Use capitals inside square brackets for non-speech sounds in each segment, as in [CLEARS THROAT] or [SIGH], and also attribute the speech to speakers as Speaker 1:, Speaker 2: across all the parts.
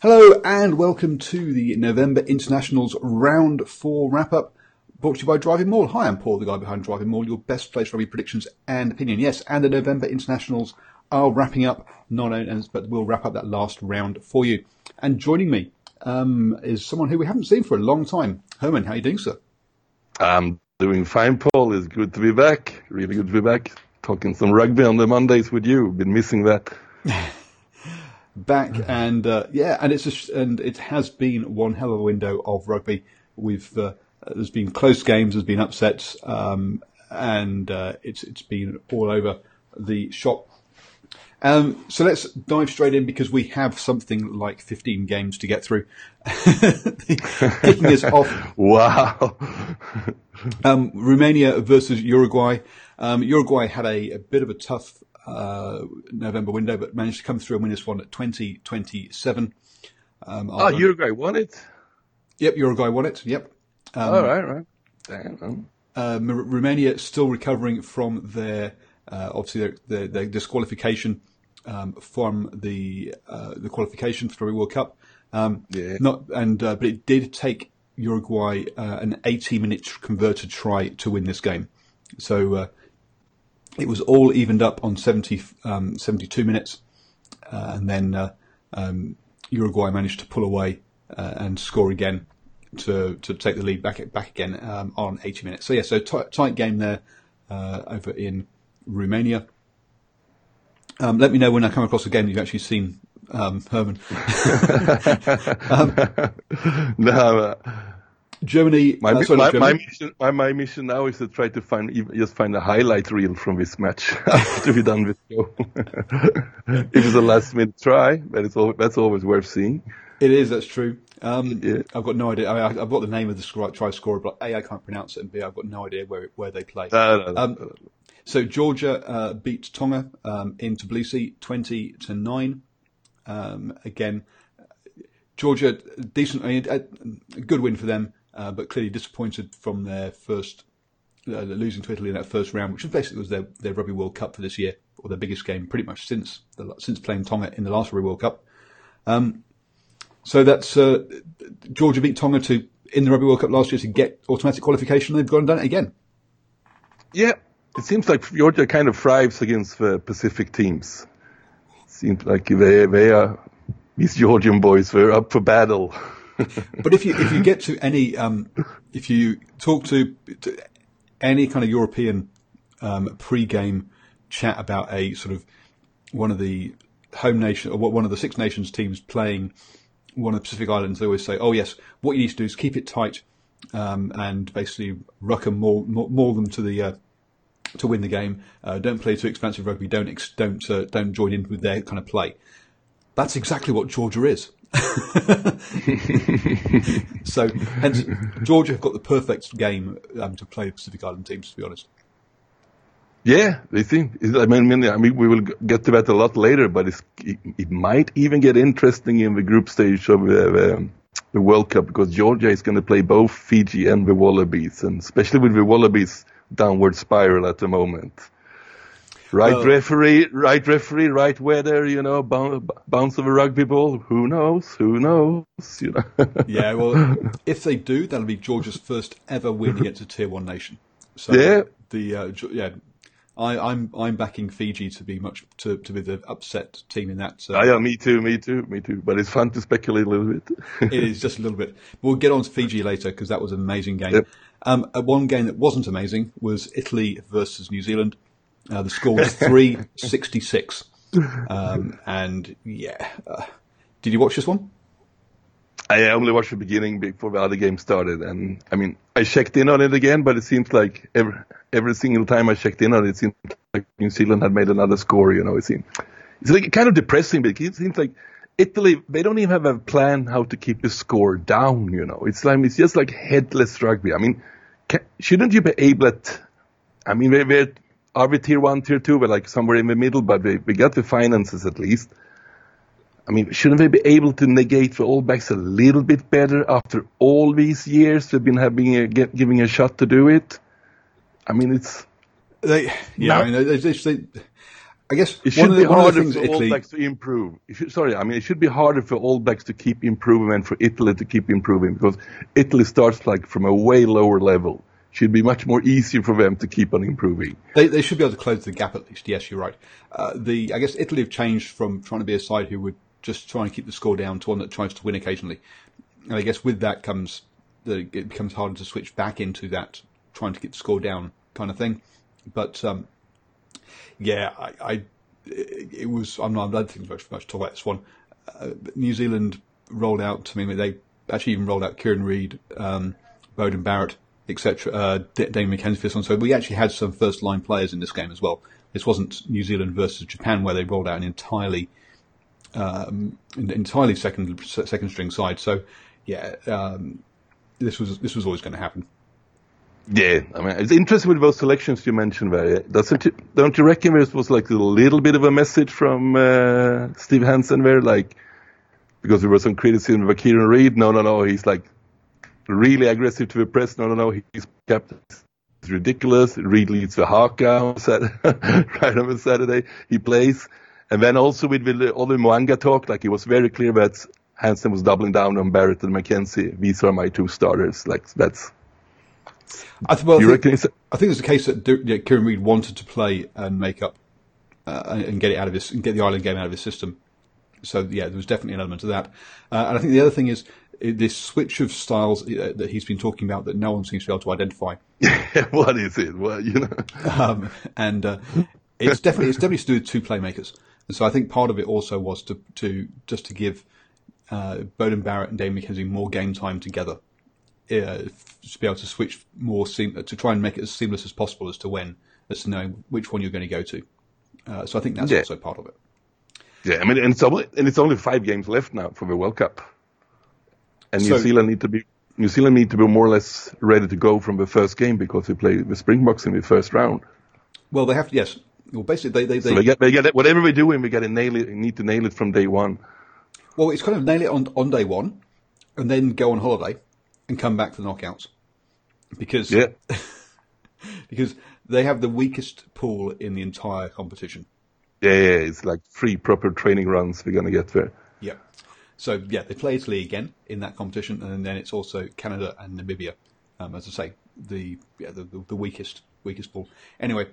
Speaker 1: Hello and welcome to the November Internationals Round 4 wrap-up brought to you by Driving Maul. Hi, I'm Paul, the guy behind Driving Maul, your best place for rugby predictions and opinion. Yes, and the November Internationals are wrapping up, not only, but we'll wrap up that last round for you. And joining me um, is someone who we haven't seen for a long time. Herman, how are you doing, sir?
Speaker 2: I'm doing fine, Paul. It's good to be back. Really good to be back. Talking some rugby on the Mondays with you. Been missing that. [LAUGHS]
Speaker 1: back and uh, yeah, and it's just, and it has been one hell of a window of rugby. We've uh, there's been close games, there's been upsets, um, and uh, it's it's been all over the shop. Um, so let's dive straight in because we have something like 15 games to get through. [LAUGHS] Kicking us off. [LAUGHS]
Speaker 2: Wow.
Speaker 1: um, Romania versus Uruguay. Um, Uruguay had a, a, bit of a tough uh, November window, but managed to come through and win this one at 2027.
Speaker 2: Um, oh, Uruguay won it?
Speaker 1: Yep, Uruguay won it. Yep.
Speaker 2: Um, All right, right. Damn.
Speaker 1: Uh, Romania still recovering from their uh, obviously their, their, their disqualification um, from the uh, the qualification for the World Cup. Um, yeah. Not and uh, but it did take Uruguay uh, an 80 minute converted try to win this game. So uh, it was all evened up on 70, um, 72 minutes, and then um, Uruguay managed to pull away and score again to to take the lead back back again um, on 80 minutes. So yeah, so t- tight game there uh, over in Romania. Um, let me know when I come across a game you've actually seen, um, Herman.
Speaker 2: um, [LAUGHS] [LAUGHS] no, uh,
Speaker 1: Germany.
Speaker 2: My, uh, sorry, my, Germany. my, mission, my, my, mission now is to try to find just find a highlight reel from this match [LAUGHS] to be done with show. [LAUGHS] if it's a last minute try, but it's all, that's always worth seeing.
Speaker 1: It is. That's true. Um, yeah. I've got no idea. I have got the name of the try scorer, but A, I can't pronounce it, and B, I've got no idea where where they play.
Speaker 2: No, no, no, um,
Speaker 1: so Georgia uh, beat Tonga um, in Tbilisi, twenty to nine. Um, again, Georgia decent, I mean, a good win for them, uh, but clearly disappointed from their first uh, losing to Italy in that first round, which basically was their, their Rugby World Cup for this year, or their biggest game pretty much since the, since playing Tonga in the last Rugby World Cup. Um, so that's uh, Georgia beat Tonga to in the Rugby World Cup last year to get automatic qualification. They've gone and done it again.
Speaker 2: Yeah, it seems like Georgia kind of thrives against the Pacific teams. It seems like they they are these Georgian boys were up for battle. [LAUGHS]
Speaker 1: but if you if you get to any um, if you talk to, to any kind of European um, pre-game chat about a sort of one of the home nation or one of the Six Nations teams playing one of the Pacific Islands, they always say, "Oh yes, what you need to do is keep it tight um, and basically ruck and maul, them to the uh, to win the game. Uh, don't play too expansive rugby. Don't ex- don't uh, don't join in with their kind of play." That's exactly what Georgia is. [LAUGHS] so, hence, Georgia have got the perfect game um, to play Pacific Island teams. To be honest.
Speaker 2: Yeah, they think. I mean, I mean, we will get to that a lot later, but it, it, might even get interesting in the group stage of the, the World Cup because Georgia is going to play both Fiji and the Wallabies, and especially with the Wallabies downward spiral at the moment. Right well, referee, right referee, right weather, you know, bounce of a rugby ball. Who knows? Who knows? You know. [LAUGHS]
Speaker 1: yeah, well, if they do, that'll be Georgia's first ever win against a tier one nation. So
Speaker 2: yeah.
Speaker 1: the uh, yeah I, am I'm, I'm backing Fiji to be much to, to be the upset team in that.
Speaker 2: Uh, yeah, me too, me too, me too. But it's fun to speculate a little bit. [LAUGHS]
Speaker 1: it is just a little bit. We'll get on to Fiji later because that was an amazing game. Yep. Um, uh, one game that wasn't amazing was Italy versus New Zealand. Uh, the score was three [LAUGHS] sixty six, um, and yeah. Uh, did you watch this one?
Speaker 2: I only watched the beginning before the other game started, and I mean, I checked in on it again, but it seems like every every single time I checked in on it, it seemed like New Zealand had made another score. You know, it seemed it's like kind of depressing, but it seems like Italy they don't even have a plan how to keep the score down. You know, it's like it's just like headless rugby. I mean, can, shouldn't you be able to? I mean, we're are we tier one, tier two? We're like somewhere in the middle, but we we got the finances at least. I mean, shouldn't we be able to negate the All Blacks a little bit better after all these years we've been having a, get, giving a shot to do it? I mean, it's
Speaker 1: they, yeah. I mean, they, they, I guess
Speaker 2: it should be harder for Italy... All Blacks to improve. Should, sorry, I mean it should be harder for All Blacks to keep improving and for Italy to keep improving because Italy starts like from a way lower level. Should be much more easier for them to keep on improving.
Speaker 1: They, they should be able to close the gap at least. Yes, you're right. Uh, the I guess Italy have changed from trying to be a side who would just try and keep the score down to one that tries to win occasionally. And I guess with that comes that it becomes harder to switch back into that trying to keep the score down kind of thing. But um, yeah, I, I it was. I'm not. I don't think much much talk about this one. Uh, New Zealand rolled out to me. They actually even rolled out Kieran Read, um, Beauden Barrett, etc. Uh, McKenzie for this one. So we actually had some first line players in this game as well. This wasn't New Zealand versus Japan where they rolled out an entirely um, entirely second second string side. So yeah, um, this was this was always going to happen.
Speaker 2: Yeah, I mean, it's interesting with those selections you mentioned there. Doesn't don't you reckon there was like a little bit of a message from uh, Steve Hansen there, like because there was some criticism of Kieran Read. No, no, no, he's like really aggressive to the press. No, no, no, he's captain. It's ridiculous. Read leads the Haka on [LAUGHS] right on a Saturday. He plays, and then also with all the Mo'unga talk, like he was very clear that Hansen was doubling down on Barrett and McKenzie. These are my two starters. Like that's
Speaker 1: I, th- well, I, think, I think it's a case that yeah, Kieran Read wanted to play and make up uh, and get it out of his and get the Ireland game out of his system. So yeah, there was definitely an element of that. Uh, and I think the other thing is this switch of styles uh, that he's been talking about that no one seems to be able to identify. [LAUGHS]
Speaker 2: what is it? Well, you know, [LAUGHS]
Speaker 1: um, and uh, it's definitely it's definitely to do with two playmakers. And so I think part of it also was to to just to give uh, Beauden Barrett and Dave McKenzie more game time together uh, to be able to switch more seam- to try and make it as seamless as possible as to when, as to knowing which one you're going to go to. Uh, so I think that's yeah. also part of it.
Speaker 2: Yeah, I mean, and it's only and it's only five games left now for the World Cup, and New so, Zealand need to be New Zealand need to be more or less ready to go from the first game because they play the Springboks in the first round.
Speaker 1: Well, they have to, yes. Well, basically, they they,
Speaker 2: they, so they get they get it, whatever we do, and we got to nail it. Need to nail it from day one.
Speaker 1: Well, it's kind of nail it on on day one, and then go on holiday, and come back for the knockouts because
Speaker 2: yeah. [LAUGHS]
Speaker 1: because they have the weakest pool in the entire competition.
Speaker 2: Yeah, yeah, it's like three proper training runs we're going to get there.
Speaker 1: So yeah, they play Italy again in that competition, and then it's also Canada and Namibia. Um, as I say, the yeah the, the, weakest weakest pool. Anyway,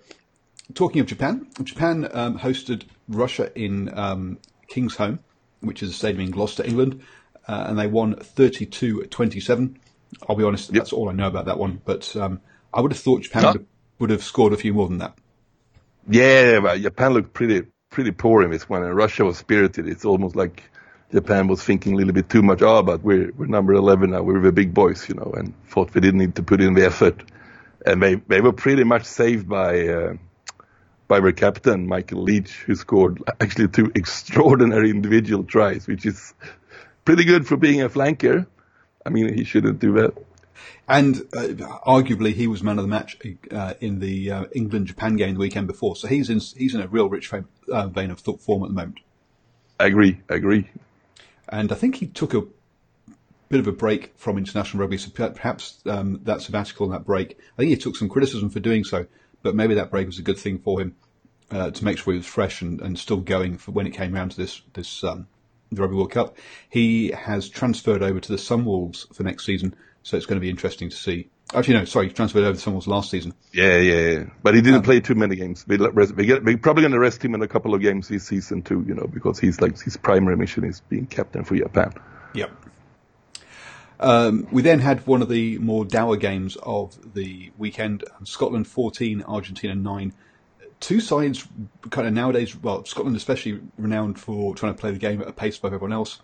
Speaker 1: talking of Japan, Japan um, hosted Russia in um, Kingsholm, which is a stadium in Gloucester, England, uh, and they won 32-27. I'll be honest, yep. that's all I know about that one. But um, I would have thought Japan no. would, have, would have scored a few more than that.
Speaker 2: Yeah, Japan looked pretty pretty poor in this one, and Russia was spirited. It's almost like Japan was thinking a little bit too much. Oh, but we're we're number eleven now. We're the big boys, you know, and thought we didn't need to put in the effort. And they they were pretty much saved by uh, by their captain Michael Leitch, who scored actually two [LAUGHS] extraordinary individual tries, which is pretty good for being a flanker. I mean, he shouldn't do that.
Speaker 1: And uh, arguably, he was man of the match uh, in the uh, England Japan game the weekend before. So he's in he's in a real rich vein, uh, vein of thought form at the moment.
Speaker 2: I agree. I agree.
Speaker 1: And I think he took a bit of a break from international rugby. So perhaps um, that sabbatical and that break, I think he took some criticism for doing so. But maybe that break was a good thing for him uh, to make sure he was fresh and, and still going for when it came around to this this um, the Rugby World Cup. He has transferred over to the Sunwolves for next season, so it's going to be interesting to see. Actually, no, sorry, he transferred over to Sunwolves last season.
Speaker 2: Yeah, yeah, yeah. but he didn't um, play too many games. We, are probably going to rest him in a couple of games this season too, you know, because he's like his primary mission is being captain for Japan.
Speaker 1: Yep. Um, we then had one of the more dour games of the weekend: Scotland 14, Argentina 9 two sides kind of nowadays, well, Scotland especially renowned for trying to play the game at a pace above everyone else.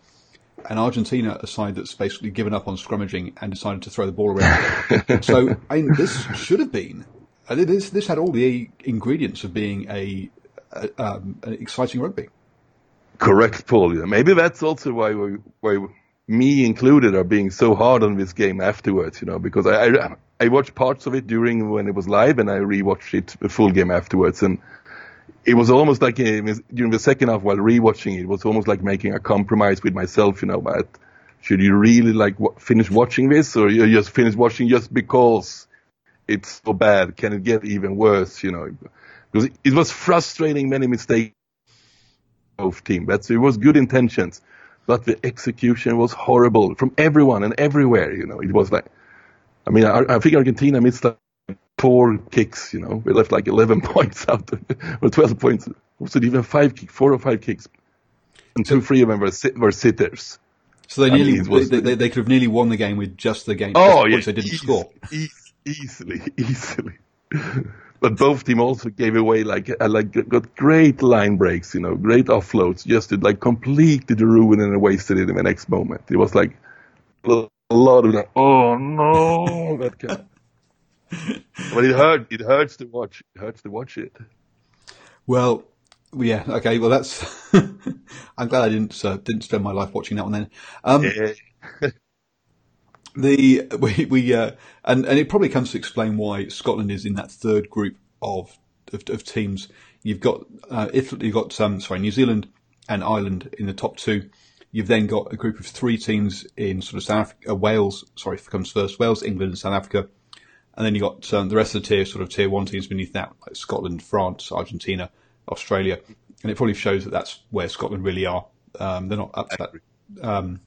Speaker 1: And Argentina, a side that's basically given up on scrummaging and decided to throw the ball around. [LAUGHS] so I mean, this should have been, this, this had all the ingredients of being a, a um, an exciting rugby.
Speaker 2: Correct, Paul. Maybe that's also why we, why me included are being so hard on this game afterwards, you know, because I, I, I watched parts of it during when it was live and I rewatched it the full game afterwards and it was almost like a, during the second half while rewatching it, it was almost like making a compromise with myself, you know, but should you really like w- finish watching this or you just finish watching just because it's so bad? Can it get even worse, you know? because it was frustrating many mistakes both team. But it was good intentions, but the execution was horrible from everyone and everywhere. You know, it was like, I mean, I, I think Argentina missed like four kicks. You know, we left like 11 [LAUGHS] points out, or 12 points. Was it even five kicks, four or five kicks, and two, three of them were sit, were sitters.
Speaker 1: So they nearly, mean, was, they, they, they, could have nearly won the game with just the game.
Speaker 2: Oh yeah,
Speaker 1: they didn't easy, score.
Speaker 2: easily, [LAUGHS] easily. but both team also gave away like uh, like got great line breaks, you know, great offloads, just to like completely ruin and wasted it in the next moment. It was like a lot of that. Oh no, that kind. But it hurt. It hurts to watch. It hurts to watch it.
Speaker 1: Well, yeah, okay. Well, that's. [LAUGHS] I'm glad I didn't uh, didn't spend my life watching that one then. Um, yeah. the [LAUGHS] we, we uh, and and it probably comes to explain why Scotland is in that third group of of, of teams. You've got uh, Italy, you've got um, sorry New Zealand and Ireland in the top two. You've then got a group of three teams in sort of South Africa, uh, Wales. Sorry, comes first. Wales, England, and South Africa. And then you got um, the rest of the tier, sort of tier one teams beneath that, like Scotland, France, Argentina, Australia. And it probably shows that that's where Scotland really are. Um, they're not up to that. Um,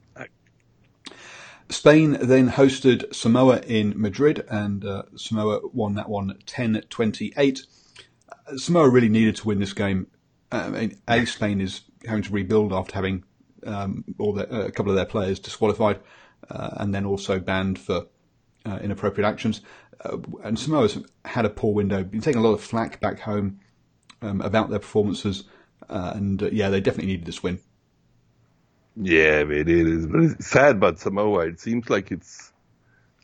Speaker 1: Spain then hosted Samoa in Madrid, and uh, Samoa won that one 10-28. Samoa really needed to win this game. I mean, A, Spain is having to rebuild after having um, all uh, a couple of their players disqualified, uh, and then also banned for uh, inappropriate actions. Uh, and Samoa's had a poor window, been taking a lot of flack back home um, about their performances, and yeah, they definitely needed this win.
Speaker 2: Yeah, it is. But it's sad about Samoa. It seems like it's,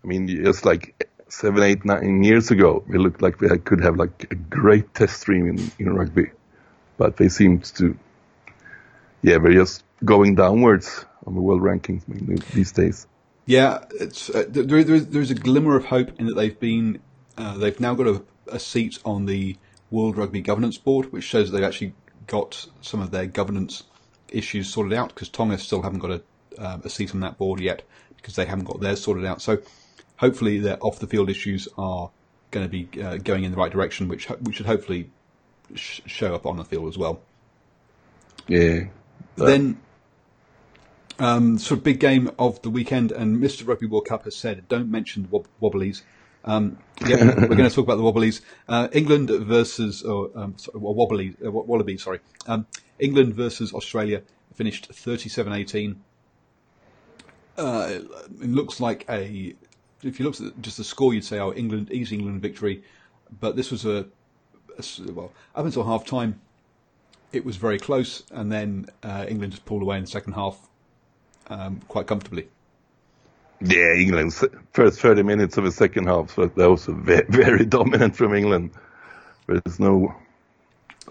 Speaker 2: I mean, just like seven, eight, nine years ago, we looked like we could have like a great test stream in, in rugby. But they seem to, yeah, they're just going downwards on the world rankings these days.
Speaker 1: Yeah, it's, uh, there, there, there's a glimmer of hope in that they've been, uh, they've now got a, a seat on the World Rugby Governance Board, which shows that they've actually got some of their governance issues sorted out because Tonga still haven't got a, uh, a seat on that board yet because they haven't got theirs sorted out. So hopefully their off the field issues are going to be uh, going in the right direction, which which should hopefully sh- show up on the field as well.
Speaker 2: Yeah.
Speaker 1: Then, um, sort of big game of the weekend, and Mr. Rugby World Cup has said, don't mention the wob- Wobblies. Um, yeah, [LAUGHS] we're going to talk about the Wobblies. Uh, England versus, or, um, sorry, Wobbly, uh, Wallaby, sorry. Um, England versus Australia finished 37-18. Uh, it looks like a, if you look at just the score, you'd say, oh, England, easy England victory. But this was a, a well, up until half time, it was very close, and then uh, England just pulled away in the second half um, quite comfortably.
Speaker 2: Yeah, England's first 30 minutes of the second half, so that was very, [LAUGHS] very dominant from England. There's no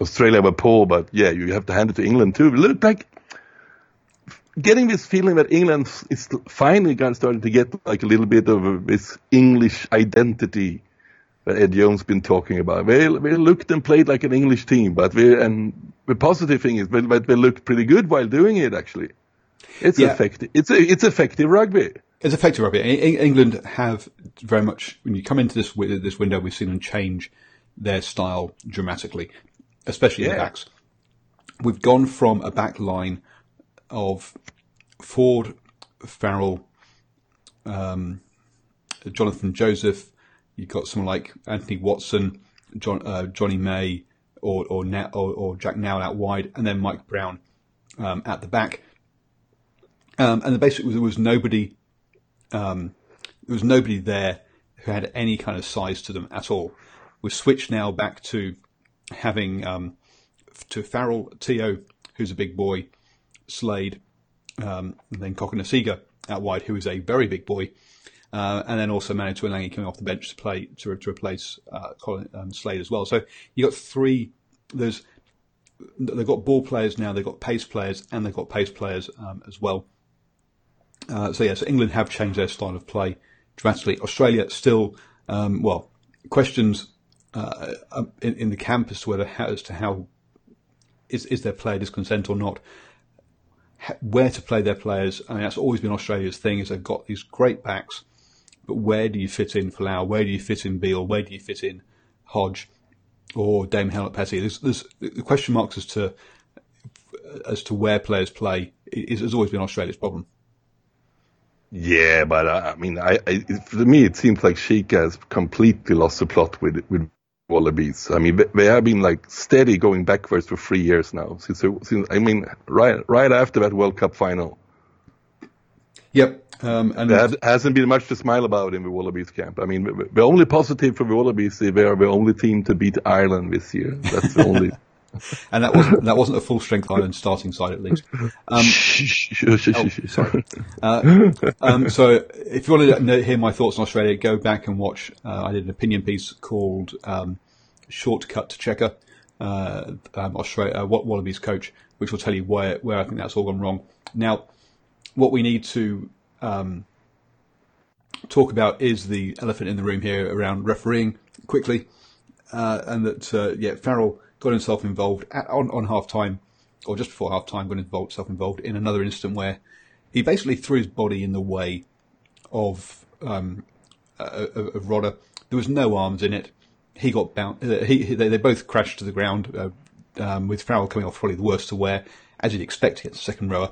Speaker 2: Australia were poor, but yeah, you have to hand it to England too. Look like getting this feeling that England is finally going starting to get like a little bit of this English identity that Ed Jones been talking about. They, they looked and played like an English team, but we and the positive thing is that they looked pretty good while doing it. Actually, it's yeah. effective. It's a, it's effective rugby.
Speaker 1: It's effective rugby. England have very much when you come into this this window, we've seen them change their style dramatically especially yeah. the backs. We've gone from a back line of Ford, Farrell, um, Jonathan Joseph. You've got someone like Anthony Watson, John, uh, Jonny May, or or, or, or Jack Nowell out wide, and then Mike Brown um, at the back. Um, and basically, there was nobody. Um, there was nobody there who had any kind of size to them at all. We've switched now back to having um, to Farrell, Te'o, who's a big boy, Slade, um, and then Cokanasiga out wide, who is a very big boy, uh, and then also Manu Tuilagi coming off the bench to play to, to replace uh, Colin, um, Slade as well. So you got three. There's they've got ball players now. They've got pace players, and they've got pace players um, as well. Uh, so yeah, so England have changed their style of play dramatically. Australia still, um, well, questions uh, um, in, in, the camp as to whether as to how is is their player discontent or not. Where to play their players? I mean, that's always been Australia's thing. Is they've got these great backs, but where do you fit in Folau? Where do you fit in Beale? Where do you fit in Hodge? or Dane Haylett-Petty. There's, there's the question marks as to as to where players play is, has always been Australia's problem.
Speaker 2: Yeah, but uh, I mean, I, I, for me, it seems like Cheika has completely lost the plot with with Wallabies. I mean, they have been like steady going backwards for three years now. Since, since I mean, right right after that World Cup final.
Speaker 1: Yep, um, and
Speaker 2: there hasn't been much to smile about in the Wallabies camp. I mean, the only positive for the Wallabies is they are the only team to beat Ireland this year. That's the only. [LAUGHS] [LAUGHS]
Speaker 1: and that wasn't that wasn't a full strength Ireland starting side at least. Um, oh, [LAUGHS] sorry. [LAUGHS] Uh, um, so if you want to hear my thoughts on Australia, go back and watch. Uh, I did an opinion piece called um, "Shortcut to Cheika," uh, um, Australia uh, Wallabies coach, which will tell you where where I think that's all gone wrong. Now, what we need to um, talk about is the elephant in the room here around refereeing quickly, uh, and that uh, yeah, Farrell got himself involved at, on, on half time, or just before half time, got involved, self involved in another incident where he basically threw his body in the way of um, uh, of Rodda. There was no arms in it. He got bound. Uh, he, they, they, both crashed to the ground, uh, um, with Farrell coming off probably the worst to wear, as you'd expect against a second rower.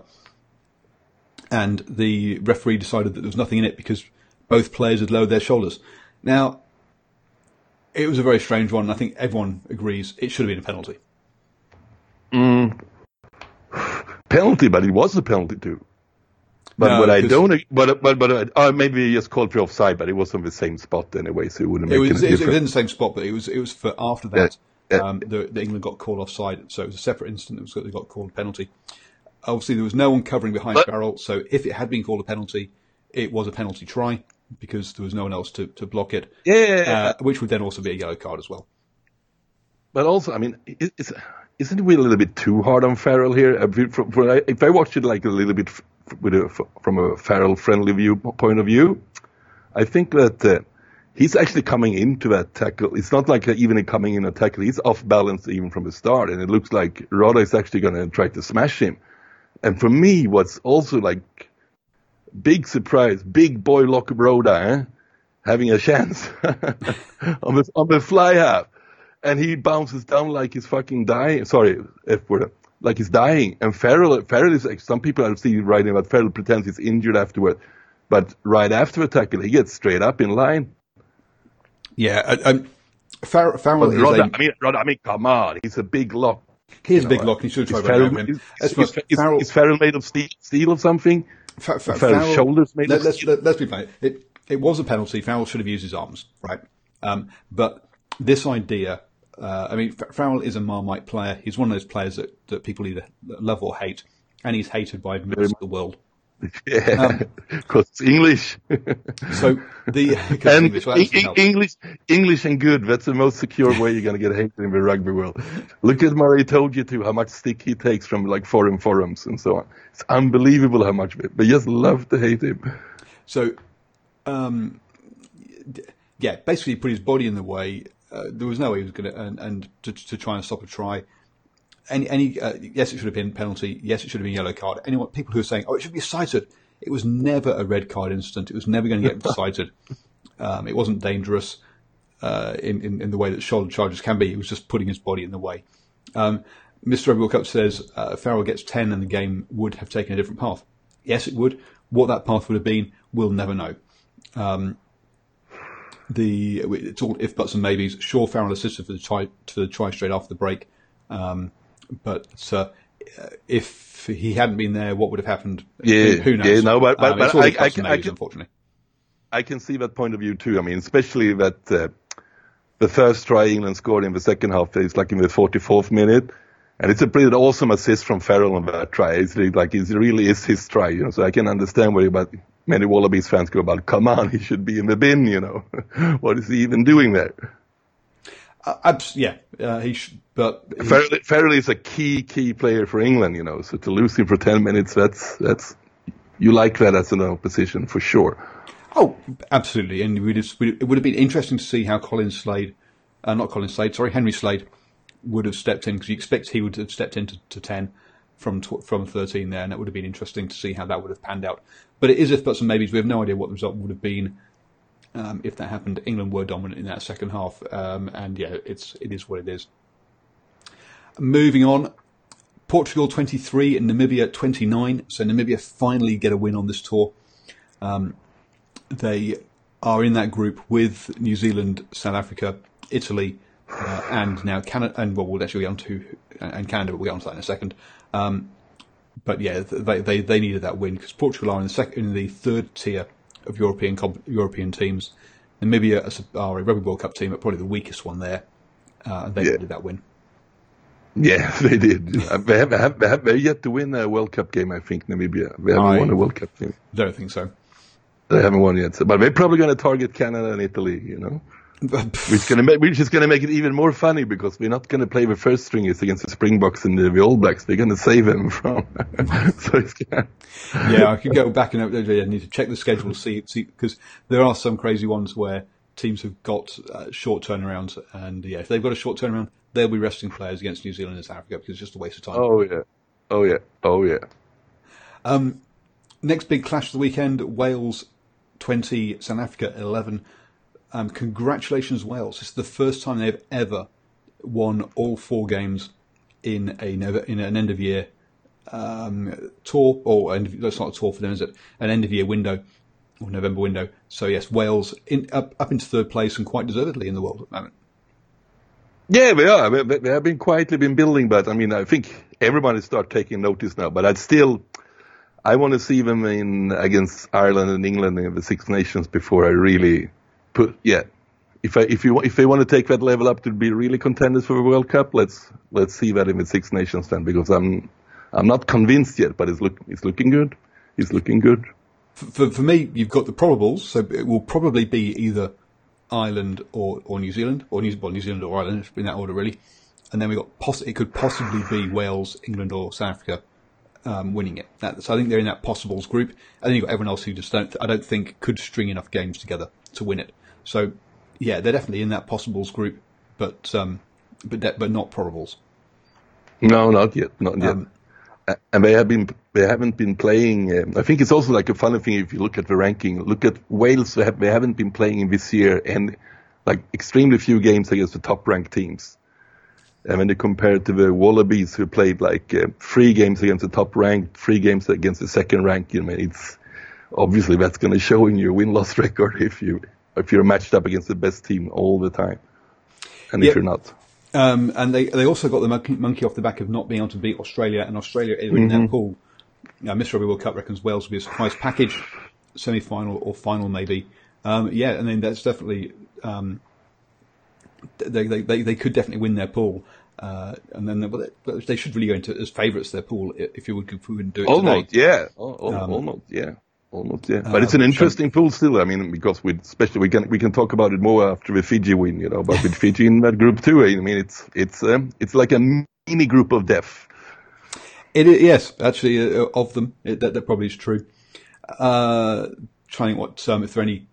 Speaker 1: And the referee decided that there was nothing in it because both players had lowered their shoulders. Now, it was a very strange one. I think everyone agrees it should have been a penalty.
Speaker 2: Mm. Penalty, but it was a penalty too. But no, what I don't, but but but uh, maybe he just called for offside, but it was on the same spot anyway, so it wouldn't make
Speaker 1: it
Speaker 2: was, it
Speaker 1: was in the same spot, but it was it was for after that. Um, the, the, England got called offside, so it was a separate incident. It was they got called a penalty. Obviously, there was no one covering behind but, Farrell, so if it had been called a penalty, it was a penalty try because there was no one else to, to block it.
Speaker 2: Yeah,
Speaker 1: uh, which would then also be a yellow card as well.
Speaker 2: But also, I mean, it's, isn't we a little bit too hard on Farrell here? If I watched it like a little bit with a, from a Farrell friendly view point of view, I think that uh, he's actually coming into that tackle. It's not like even coming in a tackle. He's off balance even from the start, and it looks like Rodda is actually going to try to smash him. And for me, what's also like big surprise, big boy Lock Rodda, eh? having a chance on the on the fly half, and he bounces down like he's fucking dying. Sorry, F word, like he's dying. And Farrell, Farrell is some people have seen writing about Farrell pretends he's injured afterward, but right after the tackle, he gets straight up in line.
Speaker 1: Yeah, um, Farrell, Farrell is
Speaker 2: Rodda, a, I mean, Rodda, I mean, come on, he's a big lock.
Speaker 1: He is a big lock. He should try to
Speaker 2: Farrell, him. Is, is Farrell made of steel, steel or something?
Speaker 1: Fa- Fa- Farrell, shoulders made let, us let, be plain. It, it was a penalty. Farrell should have used his arms, right? Um, but this idea, uh, I mean, Farrell is a Marmite player. He's one of those players that, that people either love or hate, and he's hated by most of the world.
Speaker 2: Yeah, because um, [LAUGHS] it's English.
Speaker 1: so the [LAUGHS]
Speaker 2: and English, well, English, English and good. That's the most secure way you're going to get hated in the rugby world. Look at Murray told you to how much stick he takes from like foreign forums and so on. It's unbelievable how much. But just love to hate him.
Speaker 1: So, um, yeah, basically put his body in the way. Uh, there was no way he was going to and, and to, to try and stop a try any, any uh, yes, it should have been penalty. Yes, it should have been yellow card. Anyone, people who are saying, oh, it should be cited. It was never a red card incident. It was never going to get [LAUGHS] cited. Um, it wasn't dangerous uh, in, in, in the way that shoulder charges can be. It was just putting his body in the way. Um, Mr. Cup says uh, Farrell gets 10 and the game would have taken a different path. Yes, it would. What that path would have been, we'll never know. Um, the it's all if buts and maybes. Sure, Farrell assisted for the try to the try straight after the break. Um, but uh, if he hadn't been there, what would have happened?
Speaker 2: Yeah,
Speaker 1: who, knows?
Speaker 2: Yeah, no, but, but, um, but I, I, can, I
Speaker 1: can, unfortunately.
Speaker 2: I can see that point of view too. I mean, especially that uh, the first try England scored in the second half is like in the 44th minute. And it's a pretty awesome assist from Farrell on that try. It's like it really is his try, you know. So I can understand where about many Wallabies fans go about. Come on, he should be in the bin, you know. [LAUGHS] what is he even doing there?
Speaker 1: Uh, yeah, uh, he should, but
Speaker 2: Farrell is a key key player for England, you know. So to lose him for ten minutes, that's that's you like that as an opposition for sure.
Speaker 1: Oh, absolutely, and we just, we, it would have been interesting to see how Colin Slade, uh, not Colin Slade, sorry, Henry Slade, would have stepped in because you expect he would have stepped into to ten from tw- from thirteen there, and that would have been interesting to see how that would have panned out. But it is if buts and maybes. We have no idea what the result would have been Um, if that happened, England were dominant in that second half, um, and yeah, it's it is what it is. Moving on, Portugal 23 and Namibia 29. So Namibia finally get a win on this tour. Um, they are in that group with New Zealand, South Africa, Italy, uh, and now Canada. And well, we'll actually get on to and Canada. We'll get on to that in a second. Um, but yeah, they, they, they needed that win because Portugal are in the second in the third tier of European European teams. Namibia are a Rugby World Cup team, but probably the weakest one there, uh, and they yeah. needed that win.
Speaker 2: Yeah, [LAUGHS] they did. they, have, have, have, they yet to win a World Cup game, I think, Namibia. They haven't I won a World Cup game.
Speaker 1: don't think so.
Speaker 2: They haven't won yet. But they're probably going to target Canada and Italy, you know? Which, gonna make, which is going to make it even more funny because we're not going to play the first stringers against the Springboks and the, the All Blacks. We're going to save them from. [LAUGHS] so
Speaker 1: yeah, I could go back and I need to check the schedule, see, see, because there are some crazy ones where teams have got uh, short turnarounds, and yeah, if they've got a short turnaround, they'll be resting players against New Zealand and South Africa because it's just a waste of time.
Speaker 2: Oh yeah, oh yeah, oh yeah.
Speaker 1: Um, next big clash of the weekend: Wales twenty, South Africa eleven. Um, congratulations, Wales! It's the first time they've ever won all four games in a in an end of year um, tour, or end of, that's not a tour for them, is it? An end of year window or November window. So yes, Wales in, up up into third place and quite deservedly in the world at the moment.
Speaker 2: Yeah, they are. They, have been quietly been building, but I mean, I think everybody start taking notice now. But I'd still, I want to see them in against Ireland and England in the Six Nations before I really put. Yeah, if I if you if they want to take that level up to be really contenders for the World Cup, let's let's see that in the Six Nations then, because I'm I'm not convinced yet, but it's look it's looking good. It's looking good.
Speaker 1: For, for, me, you've got the probables, so it will probably be either Ireland or, or New Zealand, or New, well, New Zealand or Ireland, in that order really. And then we got poss- it could possibly be Wales, England, or South Africa um, winning it. That, so I think they're in that possibles group. And then you've got everyone else who just don't, I don't think could string enough games together to win it. So yeah, they're definitely in that possibles group, but um, but de- but not probables.
Speaker 2: No, not yet, not yet. Um, and they have been they haven't been playing. Um, I think it's also like a funny thing if you look at the ranking. Look at Wales; they, have, they haven't been playing in this year, and like extremely few games against the top ranked teams. And when they compare it to the Wallabies, who played like uh, three games against the top ranked, three games against the second ranked, you know, it's obviously that's going to show in your win loss [LAUGHS] record if you if you're matched up against the best team all the time, and yep. if you're not.
Speaker 1: Um, and they they also got the monkey, monkey, off the back of not being able to beat Australia, and Australia in mm-hmm. their pool. Uh, Mr. Rugby World Cup reckons Wales will be a surprise package, semi final or final maybe. Um, yeah, and then that's definitely um, they, they, they they could definitely win their pool. Uh, and then they, they, should really go into as favourites their pool if you would, if we would do it
Speaker 2: almost,
Speaker 1: today.
Speaker 2: yeah, um, almost, yeah. Almost, yeah. But uh, it's an interesting pool still. I mean, because with especially we can we can talk about it more after the Fiji win, you know. But with [LAUGHS] Fiji in that group too, I mean, it's it's um, it's like a mini group of death.
Speaker 1: It is, yes, actually, uh, of them, it, that, that probably is true. Uh, trying what um, if there are any,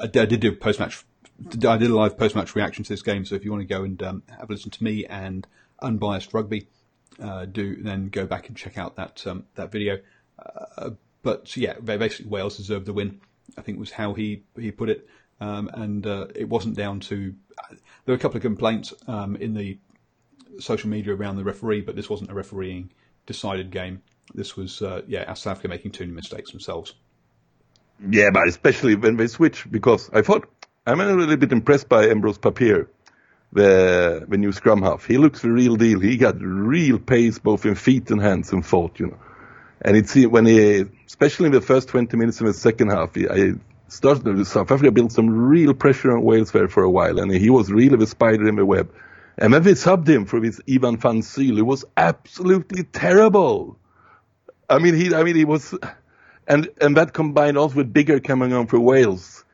Speaker 1: I did, I did do a post match. I did a live post match reaction to this game. So if you want to go and um, have a listen to me and unbiased rugby, uh, do then go back and check out that um, that video. Uh, but yeah, basically Wales deserved the win. I think was how he he put it, um, and uh, it wasn't down to. There were a couple of complaints um, in the social media around the referee, but this wasn't a refereeing decided game. This was uh, yeah, South Africa making too many mistakes themselves.
Speaker 2: Yeah, but especially when they switch, because I thought I'm a little bit impressed by Embrose Papier, the the new scrum half. He looks the real deal. He got real pace both in feet and hands and thought, you know. And it's when he, especially in the first 20 minutes of the second half, he, I started, South Africa built some real pressure on Wales there for a while, and he was really the spider in the web. And when they subbed him for this Ivan van Zyl, it was absolutely terrible. I mean, he, I mean, he was, and, and that combined also with Biggar coming on for Wales,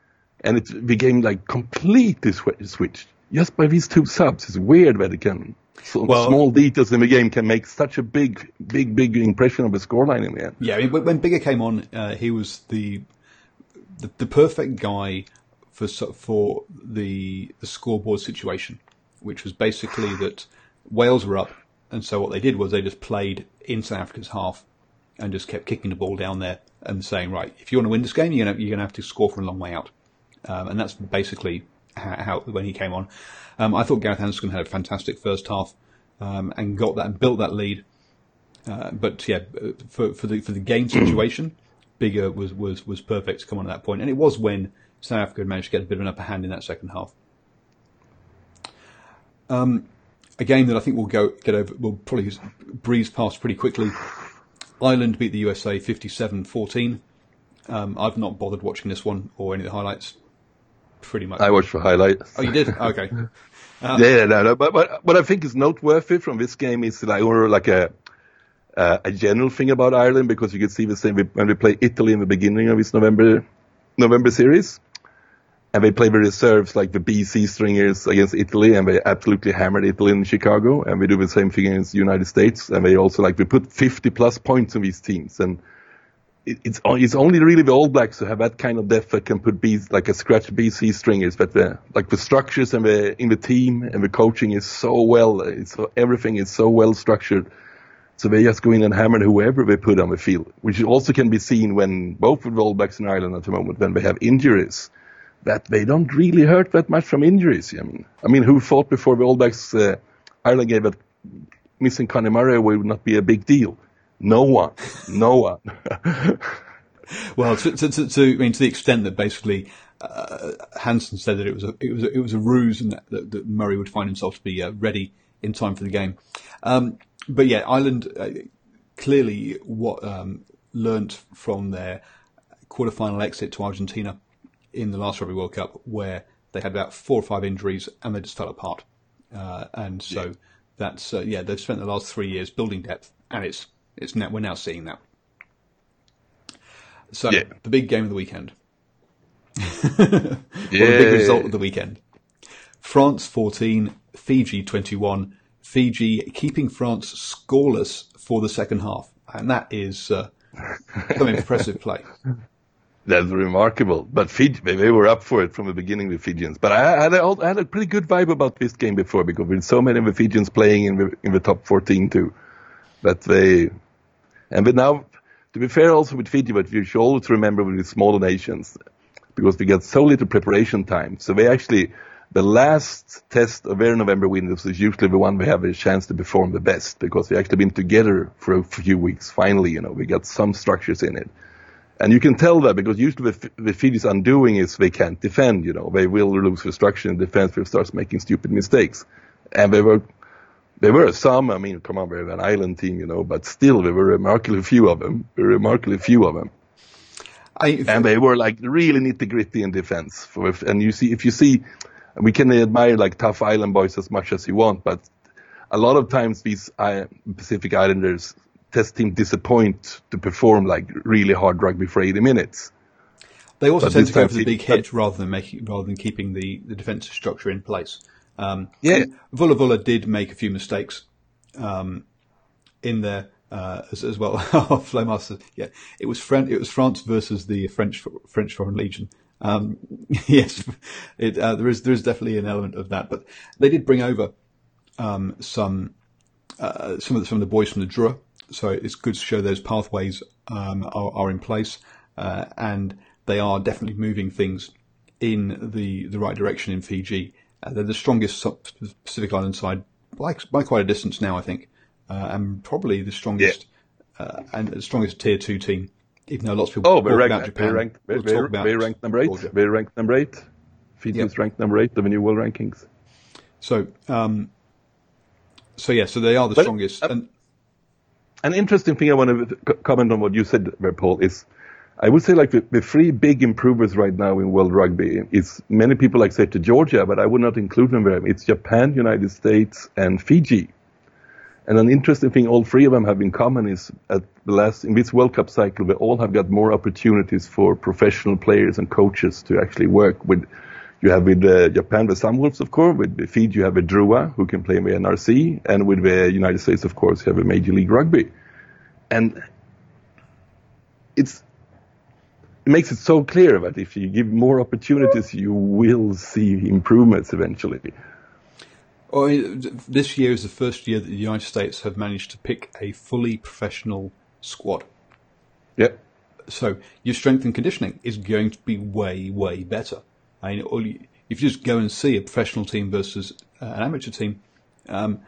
Speaker 2: and it became like completely switched just by these two subs. It's weird that it can so well, small details in the game can make such a big, big, big impression of a scoreline in the end.
Speaker 1: Yeah, I mean, when Biggar came on, uh, he was the, the, the perfect guy for for the the scoreboard situation, which was basically that Wales were up, and so what they did was they just played in South Africa's half and just kept kicking the ball down there and saying, right, if you want to win this game, you're gonna you're gonna have to score from a long way out. um, and that's basically how, when he came on. Um, I thought Gareth Anscombe had a fantastic first half um, and got that and built that lead. Uh, but yeah, for for the for the game [CLEARS THROAT] situation, Biggar was was was perfect to come on at that point. and it was when South Africa managed to get a bit of an upper hand in that second half. Um, a game that I think we'll go get over, we'll probably breeze past pretty quickly. Ireland beat the USA 57-14. Um, I've not bothered watching this one or any of the highlights. Pretty much.
Speaker 2: I watched for highlights.
Speaker 1: Oh, you did? Okay. [LAUGHS]
Speaker 2: Uh, yeah, no, no, but, but what I think is noteworthy from this game is like, or like a, uh, a general thing about Ireland because you can see the same when we play Italy in the beginning of this November November series and they play the reserves like the BC Stringers against Italy, and they absolutely hammered Italy in Chicago. And we do the same thing against the United States, and they also like we put 50 plus points on these teams. And it's it's only really the All Blacks who have that kind of depth that can put B, like a scratch BC Stringers, but the like the structures and the in the team and the coaching is so well, it's everything is so well structured. So they just go in and hammer whoever they put on the field, which also can be seen when both the All Blacks in Ireland at the moment when they have injuries that they don't really hurt that much from injuries. I mean, I mean, who thought before the All Blacks uh, Ireland gave that missing Conor Murray would not be a big deal? No one, no one. [LAUGHS]
Speaker 1: well, to, to, to, to, I mean, to the extent that basically uh, Hansen said that it was a it was a, it was a ruse and that, that, that Murray would find himself to be uh, ready in time for the game. Um, but yeah, Ireland uh, clearly what um, learnt from their quarterfinal exit to Argentina in the last Rugby World Cup where they had about four or five injuries and they just fell apart. Uh, and so yeah. that's uh, yeah, they've spent the last three years building depth, and it's it's now we're now seeing that. So yeah. the big game of the weekend, [LAUGHS] yeah. the big result of the weekend: France fourteen, Fiji twenty one. Fiji keeping France scoreless for the second half, and that is uh, some impressive play. [LAUGHS]
Speaker 2: That's remarkable. But Fiji, they were up for it from the beginning, the Fijians. But I had, a, I had a pretty good vibe about this game before because with so many of the Fijians playing in the, in the top 14 too. But they, and but now, to be fair also with Fiji, but you should always remember with smaller nations because we get so little preparation time. So they actually, the last test of their November windows is usually the one we have a chance to perform the best because we actually been together for a few weeks. Finally, you know, we got some structures in it. And you can tell that because usually the, the Fiji's undoing is they can't defend, you know. They will lose the structure in defense if they start making stupid mistakes. And they were, there were some, I mean, come on, we're an island team, you know, but still there were remarkably few of them, remarkably few of them. I, and they were like really nitty gritty in defense. For, and you see, if you see, we can admire like tough island boys as much as you want, but a lot of times these uh, Pacific Islanders test team disappoint to perform like really hard rugby for 80 minutes.
Speaker 1: They also but tend to go for the big hit rather than making rather than keeping the, the defensive structure in place. Um,
Speaker 2: yeah,
Speaker 1: Vula Vula did make a few mistakes um, in there uh, as, as, well. [LAUGHS] Flowmaster, yeah, it was Fran- it was France versus the French French Foreign Legion. Um, [LAUGHS] yes, it, uh, there is there is definitely an element of that, but they did bring over um, some uh, some of the, some of the boys from the Drua so it's good to show those pathways um, are, are, in place, uh, and they are definitely moving things in the the right direction in Fiji. Uh, they're the strongest Pacific Island side by, by quite a distance now, I think, uh, and probably the strongest yeah. Uh, and the strongest tier two team. Even though lots of people
Speaker 2: oh, talk ranked, about Japan, ranked, we'll they about they ranked number eight. Georgia. They ranked number eight. Fiji yep. ranked number eight of the new world rankings.
Speaker 1: So, um, so yeah, so they are the but, strongest. Uh, and
Speaker 2: an interesting thing I want to comment on what you said, Paul, is I would say like the, the, three big improvers right now in world rugby is many people like say to Georgia, but I would not include them. It's Japan, United States, and Fiji. And an interesting thing all three of them have in common is at the last in this World Cup cycle, they all have got more opportunities for professional players and coaches to actually work with. You have with uh, Japan the Sunwolves, of course. With Fiji, you have a Drua who can play in the NRC, and with the United States, of course, you have a Major League Rugby and it's it makes it so clear that if you give more opportunities, you will see improvements eventually.
Speaker 1: Well, this year is the first year that the United States have managed to pick a fully professional squad.
Speaker 2: Yeah.
Speaker 1: So your strength and conditioning is going to be way, way better. I mean, all you, if you just go and see a professional team versus uh, an amateur team, um,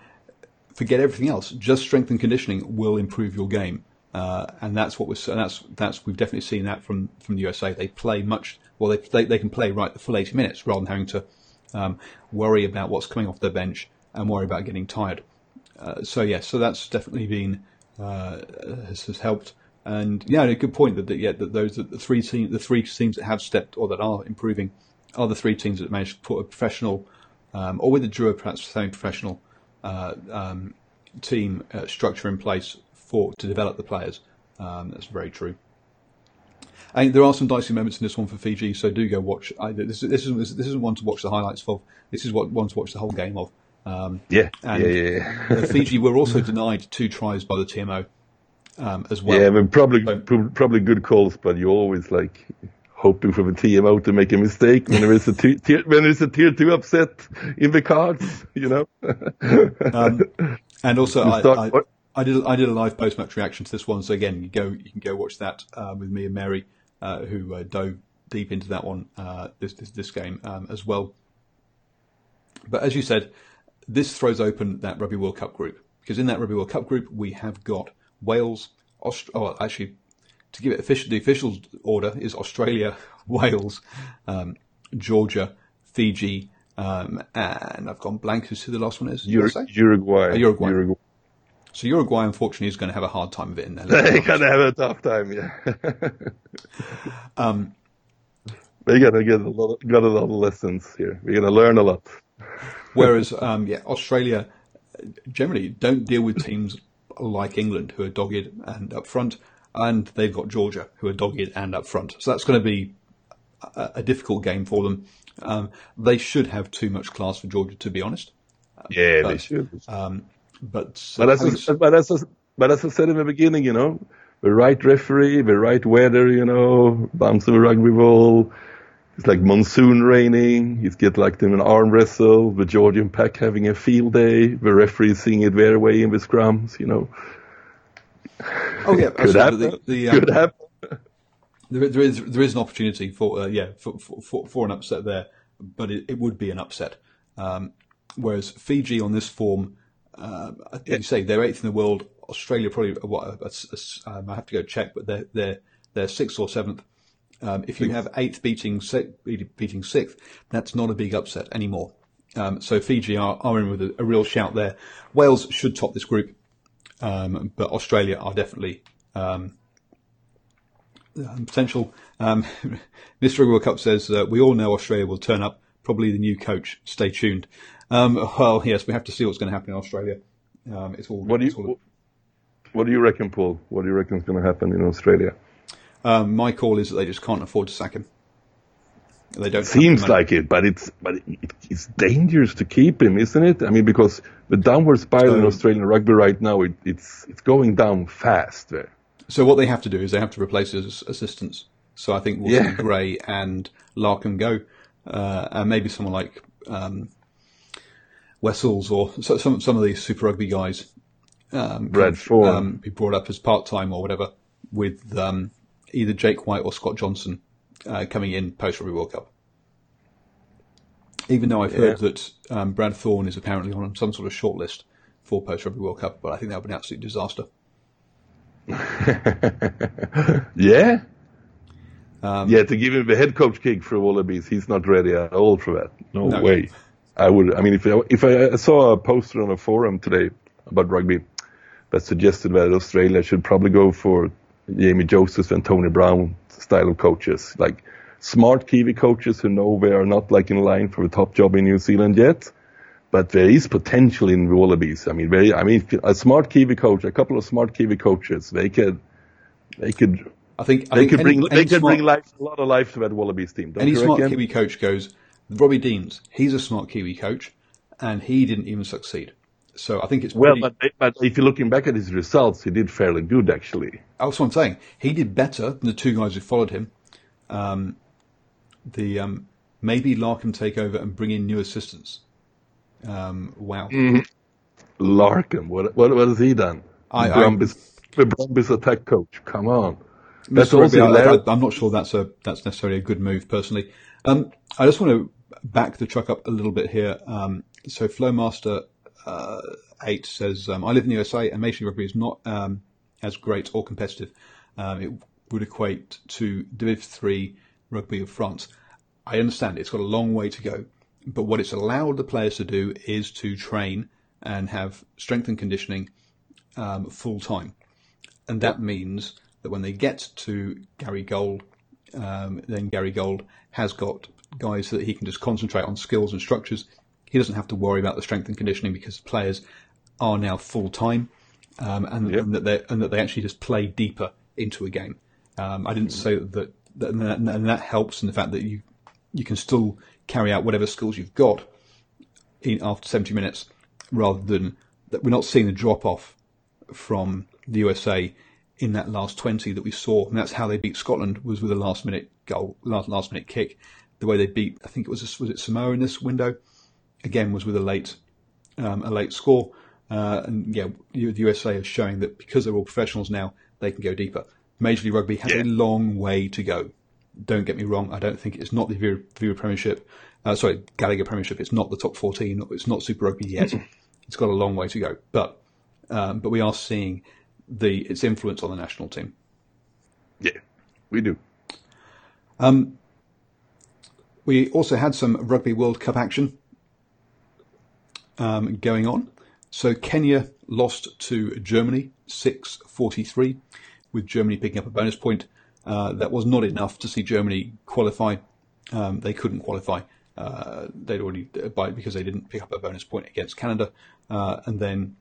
Speaker 1: forget everything else. Just strength and conditioning will improve your game, uh, and that's what we're. That's that's we've definitely seen that from from the USA. They play much. Well, they they, they can play right the full eighty minutes rather than having to um, worry about what's coming off their bench and worry about getting tired. Uh, so yes, yeah, so that's definitely been uh, has, has, helped. And yeah, a good point that, that yeah that those the three teams the three teams that have stepped or that are improving are the three teams that managed to put a professional um, or with the Drua perhaps saying professional uh, um, team uh, structure in place for to develop the players. Um, that's very true. And there are some dicey moments in this one for Fiji, so do go watch. I, this, this, isn't, this isn't one to watch the highlights of. This is what one to watch the whole game of.
Speaker 2: Um, yeah, yeah, yeah. yeah.
Speaker 1: Fiji were also [LAUGHS] denied two tries by the TMO um, as well.
Speaker 2: Yeah, I mean probably so, probably good calls, but you always like hoping for the TMO to make a mistake when there is a [LAUGHS] tier, tier, when there's a tier two upset in the cards, you know.
Speaker 1: um, and also, I, start, I, I, did I did a live post match reaction to this one, so again, you go you can go watch that uh, with me and Mary, uh, who uh, dove deep into that one uh, this, this, this game um, as well. But as you said, this throws open that Rugby World Cup group because in that Rugby World Cup group we have got Wales, Aust- oh, actually, to give it official, the official order is Australia, [LAUGHS] Wales, um, Georgia, Fiji, um, and I've gone blank as to the last one is.
Speaker 2: Ur- Uruguay.
Speaker 1: Uh, Uruguay. Uruguay. So Uruguay, unfortunately, is going to have a hard time of it in there.
Speaker 2: They're going to have a tough time, yeah. [LAUGHS] [LAUGHS] um, We're going to get a lot, of, got a lot of lessons here. We're going to learn a lot. [LAUGHS]
Speaker 1: Whereas, um, yeah, Australia generally don't deal with teams like England who are dogged and up front, and they've got Georgia who are dogged and up front. So that's going to be a, a difficult game for them. Um, they should have too much class for Georgia, to be honest.
Speaker 2: Yeah, but, they should.
Speaker 1: Um, but
Speaker 2: but as, I, but, as but as I said in the beginning, you know, the right referee, the right weather, you know, bounce of a rugby ball, it's like monsoon raining. He's get like in an arm wrestle. The Georgian pack having a field day. The referee seeing it their way in the scrums. You know. [LAUGHS]
Speaker 1: Oh yeah,
Speaker 2: could happen. The, the, um, could happen.
Speaker 1: There, there is there is an opportunity for uh, yeah for, for, for an upset there, but it, it would be an upset. Um, whereas Fiji on this form, uh, you say they're eighth in the world. Australia probably what um, I have to go check, but they're they're they're sixth or seventh. Um, if you have eighth beating beating sixth, that's not a big upset anymore. Um, so Fiji are, are in with a, a, real shout there. Wales should top this group, um, but Australia are definitely um, potential. Um, [LAUGHS] Mr. World Cup says uh, we all know Australia will turn up. Probably the new coach. Stay tuned. Well, yes, we have to see what's going to happen in Australia. it's all.
Speaker 2: What do you? All, what do you reckon, Paul? What do you reckon is going to happen in Australia?
Speaker 1: Um, my call is that they just can't afford to sack him. They don't.
Speaker 2: Seems like it, but it's but it, it's dangerous to keep him, isn't it? I mean, because the downward spiral in Australian rugby right now, it, it's it's going down fast there.
Speaker 1: So what they have to do is they have to replace his assistants. So I think we'll yeah. Grey and Larkham go, uh, and maybe someone like um, Wessels or some some of these Super Rugby guys. Um,
Speaker 2: Brad Thorn. Um,
Speaker 1: be brought up as part time or whatever with um, either Jake White or Scott Johnson uh, coming in post Rugby World Cup. Even though I've yeah. heard that um, Brad Thorn is apparently on some sort of shortlist for post Rugby World Cup, but I think that would be an absolute disaster. [LAUGHS]
Speaker 2: yeah. Um, yeah, to give him the head coach gig for Wallabies, he's not ready at all for that. No, no. way. I would. I mean, if I, if I saw a poster on a forum today about rugby that suggested that Australia should probably go for Jamie Joseph and Tony Brown style of coaches, like smart Kiwi coaches who know they are not like in line for a top job in New Zealand yet, but there is potential in the Wallabies. I mean, very, I mean, a smart Kiwi coach, a couple of smart Kiwi coaches, they could, they could.
Speaker 1: I think
Speaker 2: they
Speaker 1: I think
Speaker 2: could bring any they could smart, bring life, a lot of life to that Wallabies team.
Speaker 1: any smart? Kiwi coach goes, Robbie Deans, he's a smart Kiwi coach, and he didn't even succeed. So I think it's
Speaker 2: well, but, but if you're looking back at his results, he did fairly good actually.
Speaker 1: That's what I'm saying. He did better than the two guys who followed him. Um, the um, maybe Larkham take over and bring in new assistants. Um, wow,
Speaker 2: mm-hmm. Larkham, what, what what has he done? I, the Brumbies, the Brumbies attack coach. Come on,
Speaker 1: that's also I, am not sure that's a that's necessarily a good move personally. Um, I just want to back the truck up a little bit here. Um, so Flowmaster uh, 8 says, um, I live in the USA and Major Rugby is not um, as great or competitive. Um, it would equate to Div 3 Rugby of France. I understand it's got a long way to go, but what it's allowed the players to do is to train and have strength and conditioning um, full time. And that means that when they get to Gary Gold, um, then Gary Gold has got guys that he can just concentrate on skills and structures. He doesn't have to worry about the strength and conditioning because players are now full time, um, and, yep. and, that they and that they actually just play deeper into a game. Um, I didn't say that, that, and that, and that helps in the fact that you you can still carry out whatever skills you've got in, after 70 minutes, rather than that we're not seeing the drop off from the USA in that last 20 that we saw. And that's how they beat Scotland was with a last minute goal, last, last minute kick. The way they beat, I think it was, was it Samoa in this window? Again, was with a late, um, a late score. Uh, and yeah, the USA is showing that because they're all professionals now, they can go deeper. Major League Rugby has yeah. a long way to go. Don't get me wrong. I don't think it's not the Aviva Premiership. Uh, sorry, Gallagher Premiership. It's not the top 14. It's not Super Rugby yet. [LAUGHS] it's got a long way to go. But, um, but we are seeing the its influence on the national team.
Speaker 2: Yeah, we do.
Speaker 1: Um, we also had some Rugby World Cup action um, going on. So Kenya lost to Germany 6-43, with Germany picking up a bonus point. Uh, that was not enough to see Germany qualify. Um, they couldn't qualify. Uh, they'd already by because they didn't pick up a bonus point against Canada, uh, and then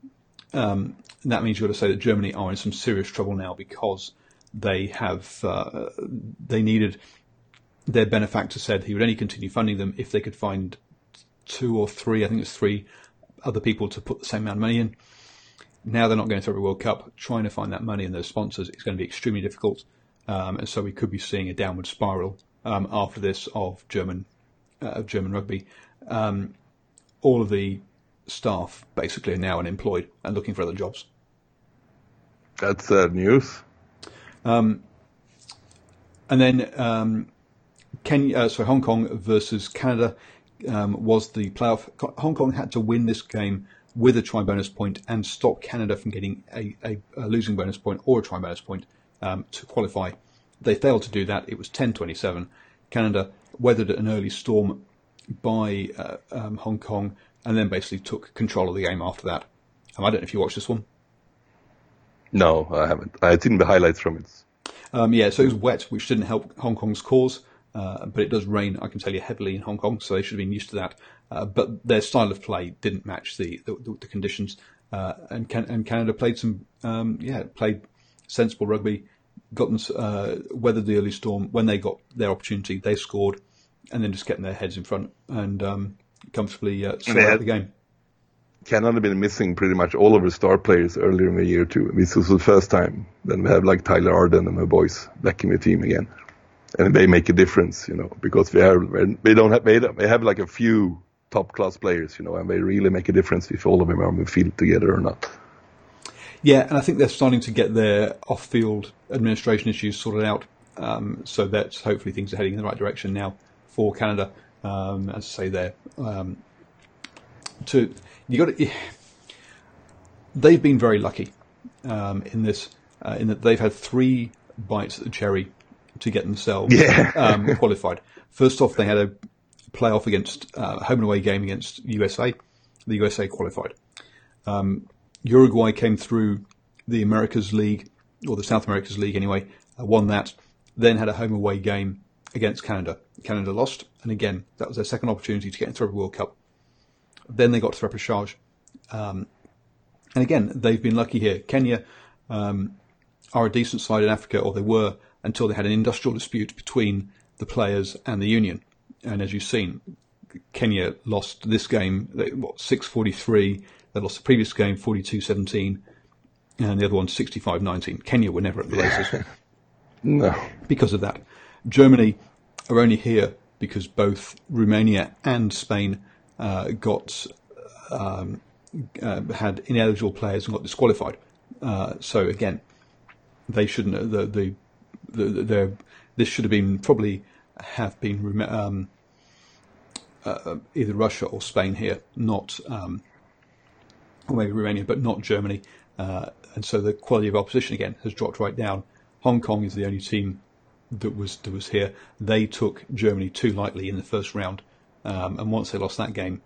Speaker 1: um, that means you've got to say that Germany are in some serious trouble now because they have uh, they needed their benefactor said he would only continue funding them if they could find two or three, I think it's three other people to put the same amount of money in. Now they're not going through a World Cup. Trying to find that money and those sponsors is going to be extremely difficult. Um, and so we could be seeing a downward spiral um, after this of German uh, of German rugby. Um, all of the staff basically are now unemployed and looking for other jobs.
Speaker 2: That's sad news.
Speaker 1: Um, and then um, Kenya, uh, sorry, Hong Kong versus Canada um, was the playoff. Hong Kong had to win this game with a try bonus point and stop Canada from getting a, a, a losing bonus point or a try bonus point um, to qualify. They failed to do that. It was 10-27. Canada weathered an early storm by uh, um, Hong Kong and then basically took control of the game after that. Um, I don't know if you watched this one.
Speaker 2: No, I haven't. I've seen the highlights from it.
Speaker 1: Um, yeah, so it was wet, which didn't help Hong Kong's cause. Uh, but it does rain, I can tell you, heavily in Hong Kong, so they should have been used to that. Uh, but their style of play didn't match the the, the conditions, uh, and, Can- and Canada played some, um, yeah, played sensible rugby, got them uh, weathered the early storm. When they got their opportunity, they scored, and then just getting their heads in front and um, comfortably uh, out the game.
Speaker 2: Canada been missing pretty much all of our star players earlier in the year too. This was the first time. Then we have like Tyler Ardron and my boys back in the team again and they make a difference, you know, because they are they don't have they, they have like a few top class players, you know, and they really make a difference if all of them are on the field together or not.
Speaker 1: Yeah, and I think they're starting to get their off field administration issues sorted out. Um, so that's hopefully things are heading in the right direction now for Canada. Um, as I say, there um, to you got to. They've been very lucky um, in this, uh, in that they've had three bites at the cherry to get themselves yeah. um, qualified. First off, they had a playoff against uh, home and away game against USA. The USA qualified. Um, Uruguay came through the Americas League or the South Americas League anyway, uh, won that. Then had a home away game against Canada. Canada lost, and again that was their second opportunity to get into a World Cup. Then they got to repechage, um, and again they've been lucky here. Kenya um, are a decent side in Africa, or they were until they had an industrial dispute between the players and the union. And as you've seen, Kenya lost this game, what, 6-43. They lost the previous game 42-17 and the other one 65-19. Kenya were never at the races. [LAUGHS]
Speaker 2: no.
Speaker 1: Because of that. Germany are only here because both Romania and Spain uh, got um, uh, had ineligible players and got disqualified. Uh, so again, they shouldn't. The, the the, the, this should have been probably have been um, uh, either Russia or Spain here, not um, or maybe Romania, but not Germany. Uh, and so the quality of opposition again has dropped right down. Hong Kong is the only team that was that was here. They took Germany too lightly in the first round, um, and once they lost that game,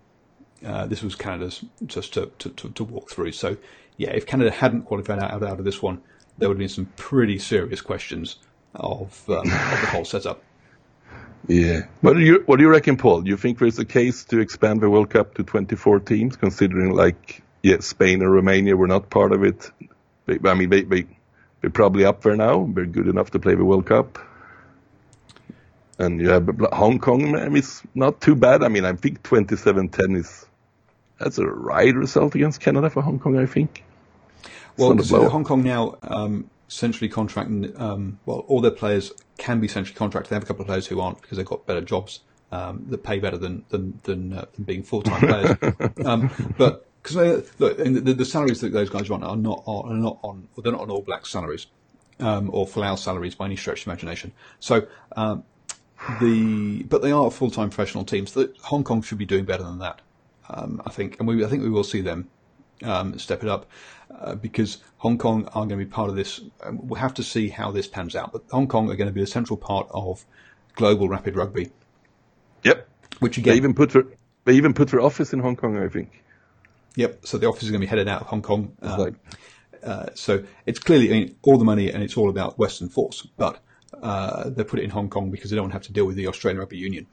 Speaker 1: uh, this was Canada's just to, to, to, to, walk through. So, yeah, if Canada hadn't qualified out, out of this one, there would have been some pretty serious questions of, um, of the whole setup.
Speaker 2: Yeah. What do you what do you reckon, Paul? Do you think there's a case to expand the World Cup to 24 teams, considering like yeah, Spain and Romania were not part of it? I mean, they, they, they're probably up there now. They're good enough to play the World Cup. And you have Hong Kong, I mean, it's not too bad. I mean, I think 27-10 is, that's a right result against Canada for Hong Kong, I think.
Speaker 1: Well, Hong Kong now um, centrally contracting, um, well, all their players can be centrally contracted. They have a couple of players who aren't because they've got better jobs um, that pay better than than than, uh, than being full time players. [LAUGHS] Um, but because look, the, the, salaries that those guys want are not on, are not on they're not on All Black salaries um, or Folau salaries by any stretch of imagination. So um, the but they are full time professional teams. The, Hong Kong should be doing better than that, um, I think, and we I think we will see them um, step it up uh, because Hong Kong are going to be part of this. Um, we'll have to see how this pans out, but Hong Kong are going to be a central part of global rapid rugby.
Speaker 2: Yep. Which again, they even put their, they even put their office in Hong Kong, I think.
Speaker 1: Yep. So the office is going to be headed out of Hong Kong. Um, uh, so it's clearly I mean, all the money and it's all about Western force, but uh, they put it in Hong Kong because they don't have to deal with the Australian Rugby Union.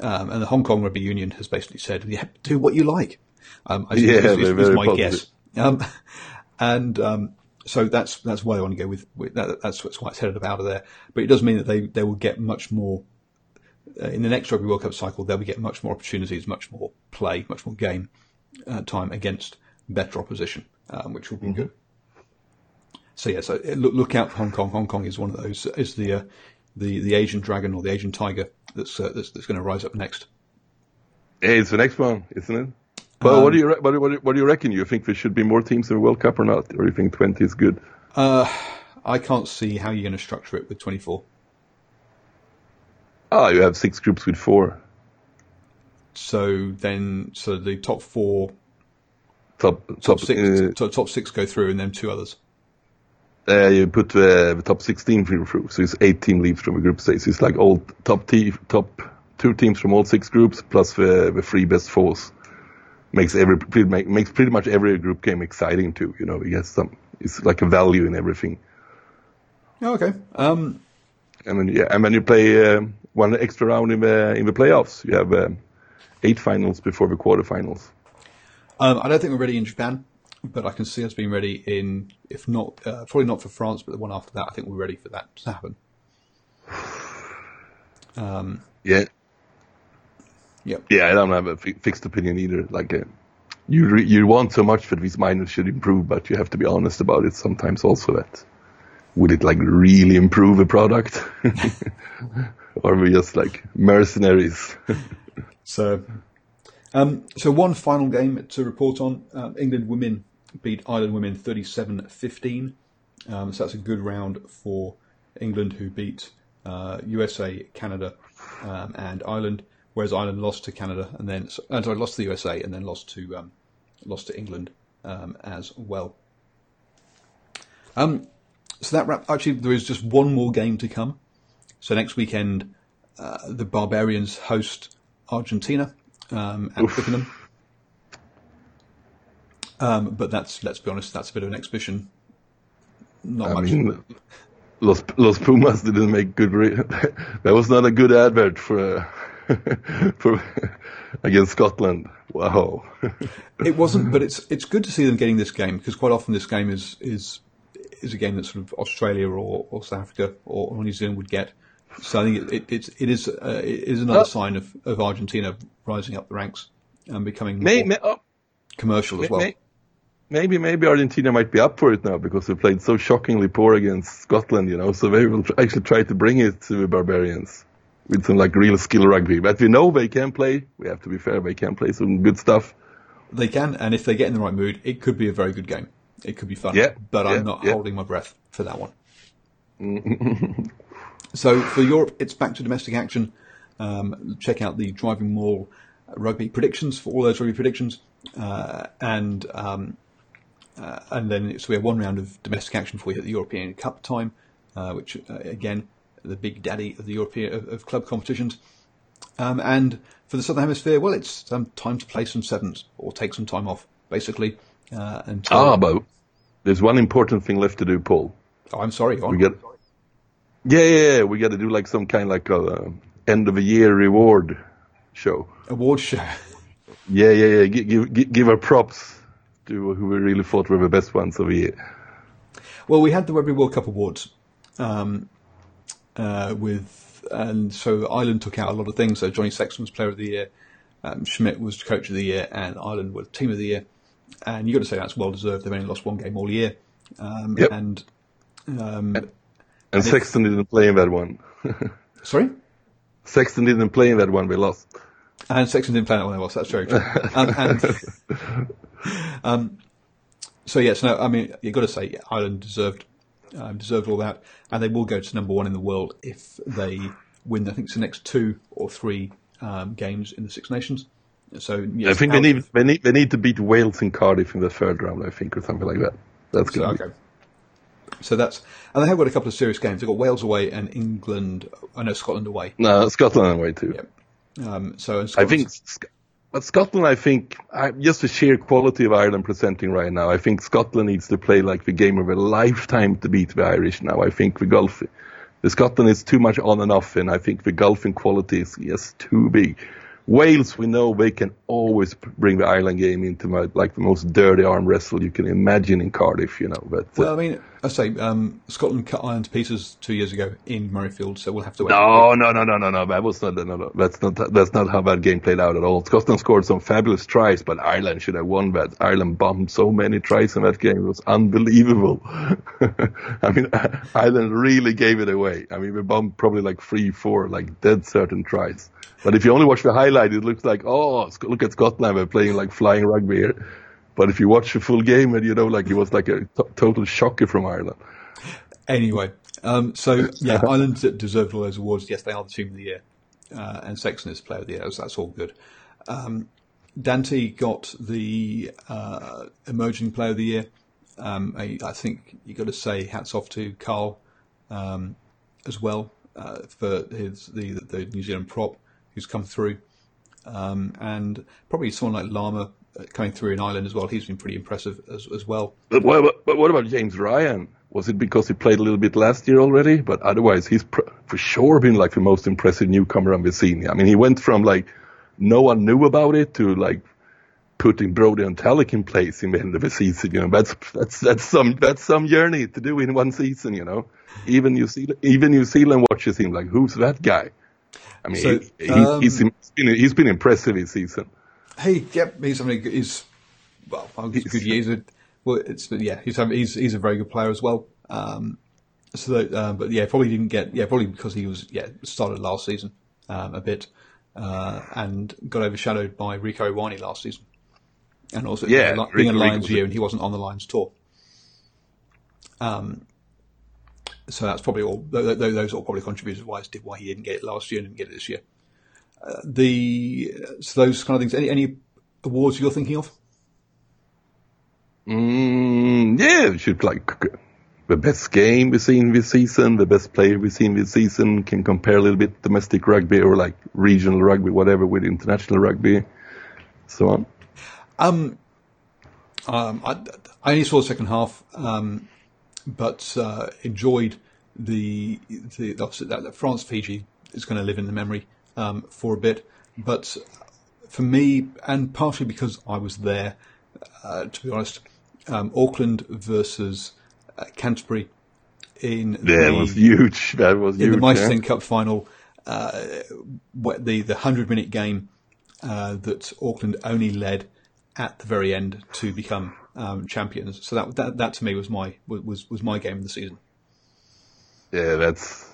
Speaker 1: Um, and the Hong Kong Rugby Union has basically said, yeah, do what you like. Um, I yeah, is, is, is my positive. guess. Um, [LAUGHS] and um, so that's that's why I want to go with, with that, that's, what's why it's headed up out of there. But it does mean that they, they will get much more uh, in the next Rugby World Cup cycle. They'll get much more opportunities, much more play, much more game uh, time against better opposition, um, which will be mm-hmm. good. So yeah, so uh, look, look out for Hong Kong. Hong Kong is one of those is the uh, the the Asian dragon or the Asian tiger that's uh, that's, that's going to rise up next.
Speaker 2: Hey, it's the next one, isn't it? But um, what do you what, what, what do you reckon? You think there should be more teams in the World Cup or not, or do you think twenty is good?
Speaker 1: Uh, I can't see how you're going to structure it with twenty four.
Speaker 2: Ah, you have six groups with four.
Speaker 1: So then, so the top four,
Speaker 2: top
Speaker 1: top, top six, uh, top, top, six go through, and then two others.
Speaker 2: Uh, you put uh, the top sixteen through, so it's eight team leaves from a group stage. So it's like all top t- top two teams from all six groups plus the, the three best fours makes every makes pretty much every group game exciting too. You know, it gets some it's like a value in everything.
Speaker 1: Oh, okay. Um,
Speaker 2: and then yeah, and when you play uh, one extra round in the in the playoffs, you have uh, eight finals before the quarterfinals.
Speaker 1: Um, I don't think we're ready in Japan, but I can see us being ready in, if not, uh, probably not for France, but the one after that. I think we're ready for that to happen. Um,
Speaker 2: yeah,
Speaker 1: Yep.
Speaker 2: Yeah, I don't have a f- fixed opinion either. Like, uh, you re- you want so much that these minors should improve, but you have to be honest about it sometimes. Also, that would it like really improve a product, [LAUGHS] or are we just like mercenaries? [LAUGHS]
Speaker 1: so, um, so one final game to report on: um, England women beat Ireland women 37-15. Um, so that's a good round for England, who beat uh, USA, Canada, um, and Ireland whereas Ireland lost to Canada and then uh, sorry, lost to the USA and then lost to um, lost to England um, as well. Um, so that wrap, actually there is just one more game to come. So next weekend, uh, the Barbarians host Argentina um, at Oof. Twickenham. Um, but that's let's be honest, that's a bit of an exhibition. Not I much. Mean,
Speaker 2: Los Los Pumas didn't make good. Re- [LAUGHS] that was not a good advert for. Uh, [LAUGHS] for, against Scotland. Wow. [LAUGHS]
Speaker 1: it wasn't, but it's it's good to see them getting this game because quite often this game is is is a game that sort of Australia or, or South Africa or, or New Zealand would get. So I think it, it, it is uh, it is another uh, sign of, of Argentina rising up the ranks and becoming may, may, uh, commercial may, as well.
Speaker 2: Maybe maybe Argentina might be up for it now because they played so shockingly poor against Scotland, you know. So they will actually try to bring it to the barbarians with some like real skill rugby. But we know they can play. We have to be fair. They can play some good stuff.
Speaker 1: They can, and if they get in the right mood, it could be a very good game. It could be fun.
Speaker 2: Yeah,
Speaker 1: but
Speaker 2: yeah,
Speaker 1: I'm not
Speaker 2: yeah.
Speaker 1: holding my breath for that one. [LAUGHS] so for Europe, it's back to domestic action. Um, check out the Driving Maul rugby predictions for all those rugby predictions, uh, and um, uh, and then so we have one round of domestic action before we hit the European Cup time, uh, which uh, again the big daddy of the European of, of club competitions. Um, and for the Southern Hemisphere, well, it's um, time to play some sevens or take some time off, basically. Uh, until...
Speaker 2: Ah, but there's one important thing left to do, Paul.
Speaker 1: Oh, I'm sorry.
Speaker 2: We get, yeah, yeah, yeah, we got to do like some kind of like a uh, end of a year reward show.
Speaker 1: Award show. [LAUGHS]
Speaker 2: Yeah, yeah, yeah. Give, give, give our props to who we really thought were the best ones of the year.
Speaker 1: Well, we had the Rugby World Cup awards um, uh, with, and so Ireland took out a lot of things. So Johnny Sexton was Player of the Year, um, Schmidt was Coach of the Year, and Ireland were Team of the Year. And you got to say that's well deserved. They've only lost one game all year, um,
Speaker 2: yep.
Speaker 1: and
Speaker 2: um, and, and Sexton didn't play in that one. [LAUGHS]
Speaker 1: Sorry,
Speaker 2: Sexton didn't play in that one. We lost.
Speaker 1: And Sexton didn't play in that one. They lost. That's very true. and, [LAUGHS] um, so yes, no, I mean you've got to say yeah, Ireland deserved um, deserved all that, and they will go to number one in the world if they win. I think it's the next two or three um, games in the Six Nations. So yes,
Speaker 2: I think they need, they need they need to beat Wales in Cardiff in the third round. I think or something like that. That's good.
Speaker 1: So, okay. So that's and they have got a couple of serious games. They've got Wales away and England. I know Scotland away.
Speaker 2: No, Scotland away too.
Speaker 1: Yep. Um, so
Speaker 2: I think but Scotland, I think, just the sheer quality of Ireland presenting right now, I think Scotland needs to play like the game of a lifetime to beat the Irish now. I think the Gulf, the Scotland is too much on and off, and I think the Gulf in quality is just too big. Wales, we know they can always bring the Ireland game into my, like the most dirty arm wrestle you can imagine in Cardiff, you know. But
Speaker 1: uh, well, I mean, I say um, Scotland cut Ireland to pieces two years ago in Murrayfield, so we'll have to wait.
Speaker 2: No, no, no, no, no, no. That was not. No, no, that's not. That's not how that game played out at all. Scotland scored some fabulous tries, but Ireland should have won that. Ireland bombed so many tries in that game; it was unbelievable. [LAUGHS] I mean, [LAUGHS] Ireland really gave it away. I mean, we bombed probably like three, four, like dead certain tries. But if you only watch the highlight, it looks like, oh, look at Scotland, they're playing like flying rugby here. But if you watch the full game, and you know, like it was like a t- total shocker from Ireland.
Speaker 1: Anyway, um, so [LAUGHS] yeah, Ireland deserved all those awards. Yes, they are the team of the year, uh, and Sexton is player of the year. So that's all good. Um, Dyantyi got the uh, emerging player of the year. Um, I, I, think you got to say hats off to Karl um, as well uh, for his the the New Zealand prop who's come through, um, and probably someone like Larmour coming through in Ireland as well. He's been pretty impressive as, as well.
Speaker 2: But what, but what about James Ryan? Was it because he played a little bit last year already? But otherwise, he's pr- for sure been like the most impressive newcomer on the scene. I mean, he went from like no one knew about it to like putting Brodie Retallick in place in the end of the season. You know, that's that's that's some that's some journey to do in one season. You know, even New Zealand even New Zealand watches him like, who's that guy? I mean, so, he, um, he's, been, he's been impressive this season.
Speaker 1: Hey, yep, he's having a, he's well, he's a good year. Well, it's yeah, he's having, he's he's a very good player as well. Um, so, that, um, but yeah, probably didn't get yeah, probably because he was yeah started last season um, a bit uh, and got overshadowed by Rieko Ioane last season, and also
Speaker 2: yeah,
Speaker 1: being a Lions year and he wasn't on the Lions tour. Um, so that's probably all. Those all probably contributed why why he didn't get it last year and didn't get it this year. Uh, the so those kind of things. Any any awards you're thinking of?
Speaker 2: Mm, yeah, should like the best game we've seen this season, the best player we've seen this season. Can compare a little bit domestic rugby or like regional rugby, whatever, with international rugby, so on.
Speaker 1: Um, um, I, I only saw the second half. Um, but uh, enjoyed the the, the that France Fiji is going to live in the memory um, for a bit. But for me, and partially because I was there, uh, to be honest, um, Auckland versus uh, Canterbury in
Speaker 2: yeah, the, was huge. That was
Speaker 1: in
Speaker 2: huge,
Speaker 1: the Mitre 10 yeah. Cup final, uh, the the hundred minute game uh, that Auckland only led at the very end to become um, champions. So that, that that to me was my was was my game of the season.
Speaker 2: Yeah, that's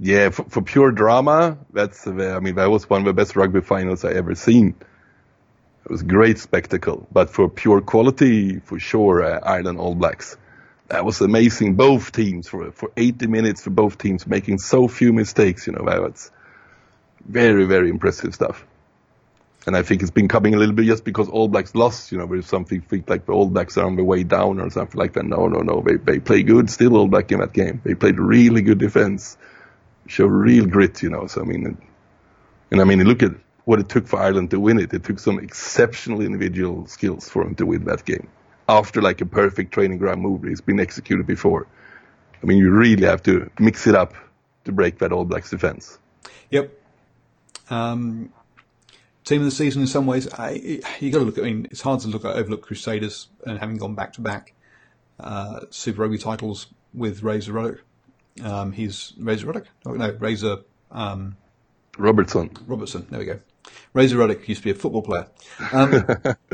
Speaker 2: yeah for, for pure drama. That's I mean that was one of the best rugby finals I ever seen. It was a great spectacle, but for pure quality, for sure, uh, Ireland All Blacks. That was amazing. Both teams for for 80 minutes for both teams making so few mistakes. You know, that was Very, very impressive stuff. And I think it's been coming a little bit just because All Blacks lost, you know, there's something think like the All Blacks are on the way down or something like that. No, no, no. They, they play good still All Black in that game. They played really good defense, show real grit, you know. So, I mean, and, I mean, look at what it took for Ireland to win it. It took some exceptional individual skills for them to win that game after like a perfect training ground move. It's been executed before. I mean, you really have to mix it up to break that All Blacks defense.
Speaker 1: Yep. Um, team of the season in some ways. I, you got to look. I mean, it's hard to look at overlook Crusaders and having gone back to back Super Rugby titles with Razor Ruddock. Um, he's Razor Ruddock. Oh, no, Razor um,
Speaker 2: Robertson.
Speaker 1: Robertson. There we go. Razor Ruddock used to be a football player. Um,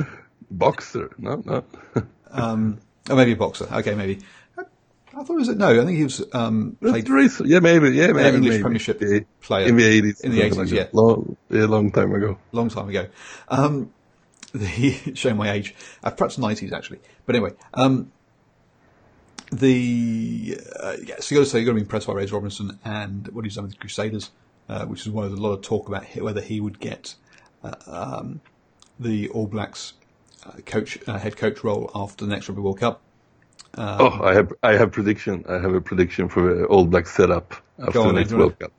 Speaker 1: [LAUGHS]
Speaker 2: boxer? No, no. [LAUGHS]
Speaker 1: um, oh, maybe a boxer. Okay, maybe. I thought it was no. I think he was um,
Speaker 2: played yeah, maybe, yeah, maybe
Speaker 1: English
Speaker 2: maybe.
Speaker 1: Premiership
Speaker 2: yeah.
Speaker 1: player
Speaker 2: in the eighties.
Speaker 1: in the eighties. Yeah,
Speaker 2: long, yeah, long time ago.
Speaker 1: long time ago. Um, [LAUGHS] the showing my age, uh, perhaps nineties actually. But anyway, um, the uh, yeah, so you got to say you got to be impressed by Razor Robinson and what he's done with the Crusaders, uh, which is why there's a lot of talk about whether he would get uh, um, the All Blacks uh, coach uh, head coach role after the next Rugby World Cup.
Speaker 2: oh, I have, I have prediction. I have a prediction for the All Black setup after
Speaker 1: on,
Speaker 2: the next World Cup.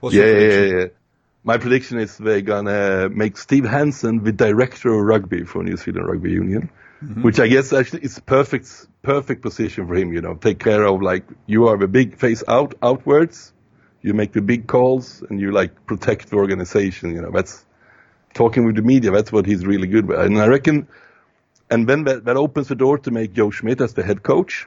Speaker 1: What's
Speaker 2: Yeah,
Speaker 1: your
Speaker 2: yeah, yeah, yeah. My prediction is they're gonna make Steve Hansen the director of rugby for New Zealand Rugby Union,
Speaker 1: Mm-hmm.
Speaker 2: which I guess actually is perfect, perfect position for him. You know, take care of like you are the big face out outwards, you make the big calls, and you like protect the organization. You know, that's talking with the media. That's what he's really good with, and I reckon. And then that, that opens the door to make Joe Schmidt as the head coach.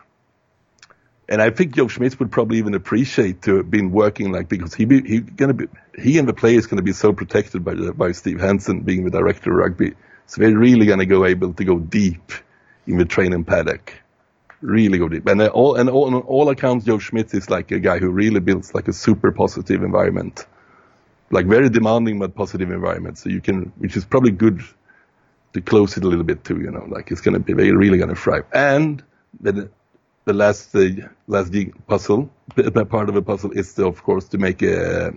Speaker 2: And I think Joe Schmidt would probably even appreciate to have been working like because he be, he gonna be he and the players gonna be so protected by by Steve Hansen being the director of rugby. So they're really gonna go able to go deep in the training paddock, really go deep. And uh, all and all, on all accounts, Joe Schmidt is like a guy who really builds like a super positive environment, like very demanding but positive environment. So you can, which is probably good to close it a little bit too. You know, like it's gonna be they're really gonna thrive. And then the last the last puzzle, part of the puzzle is to, of course to make uh,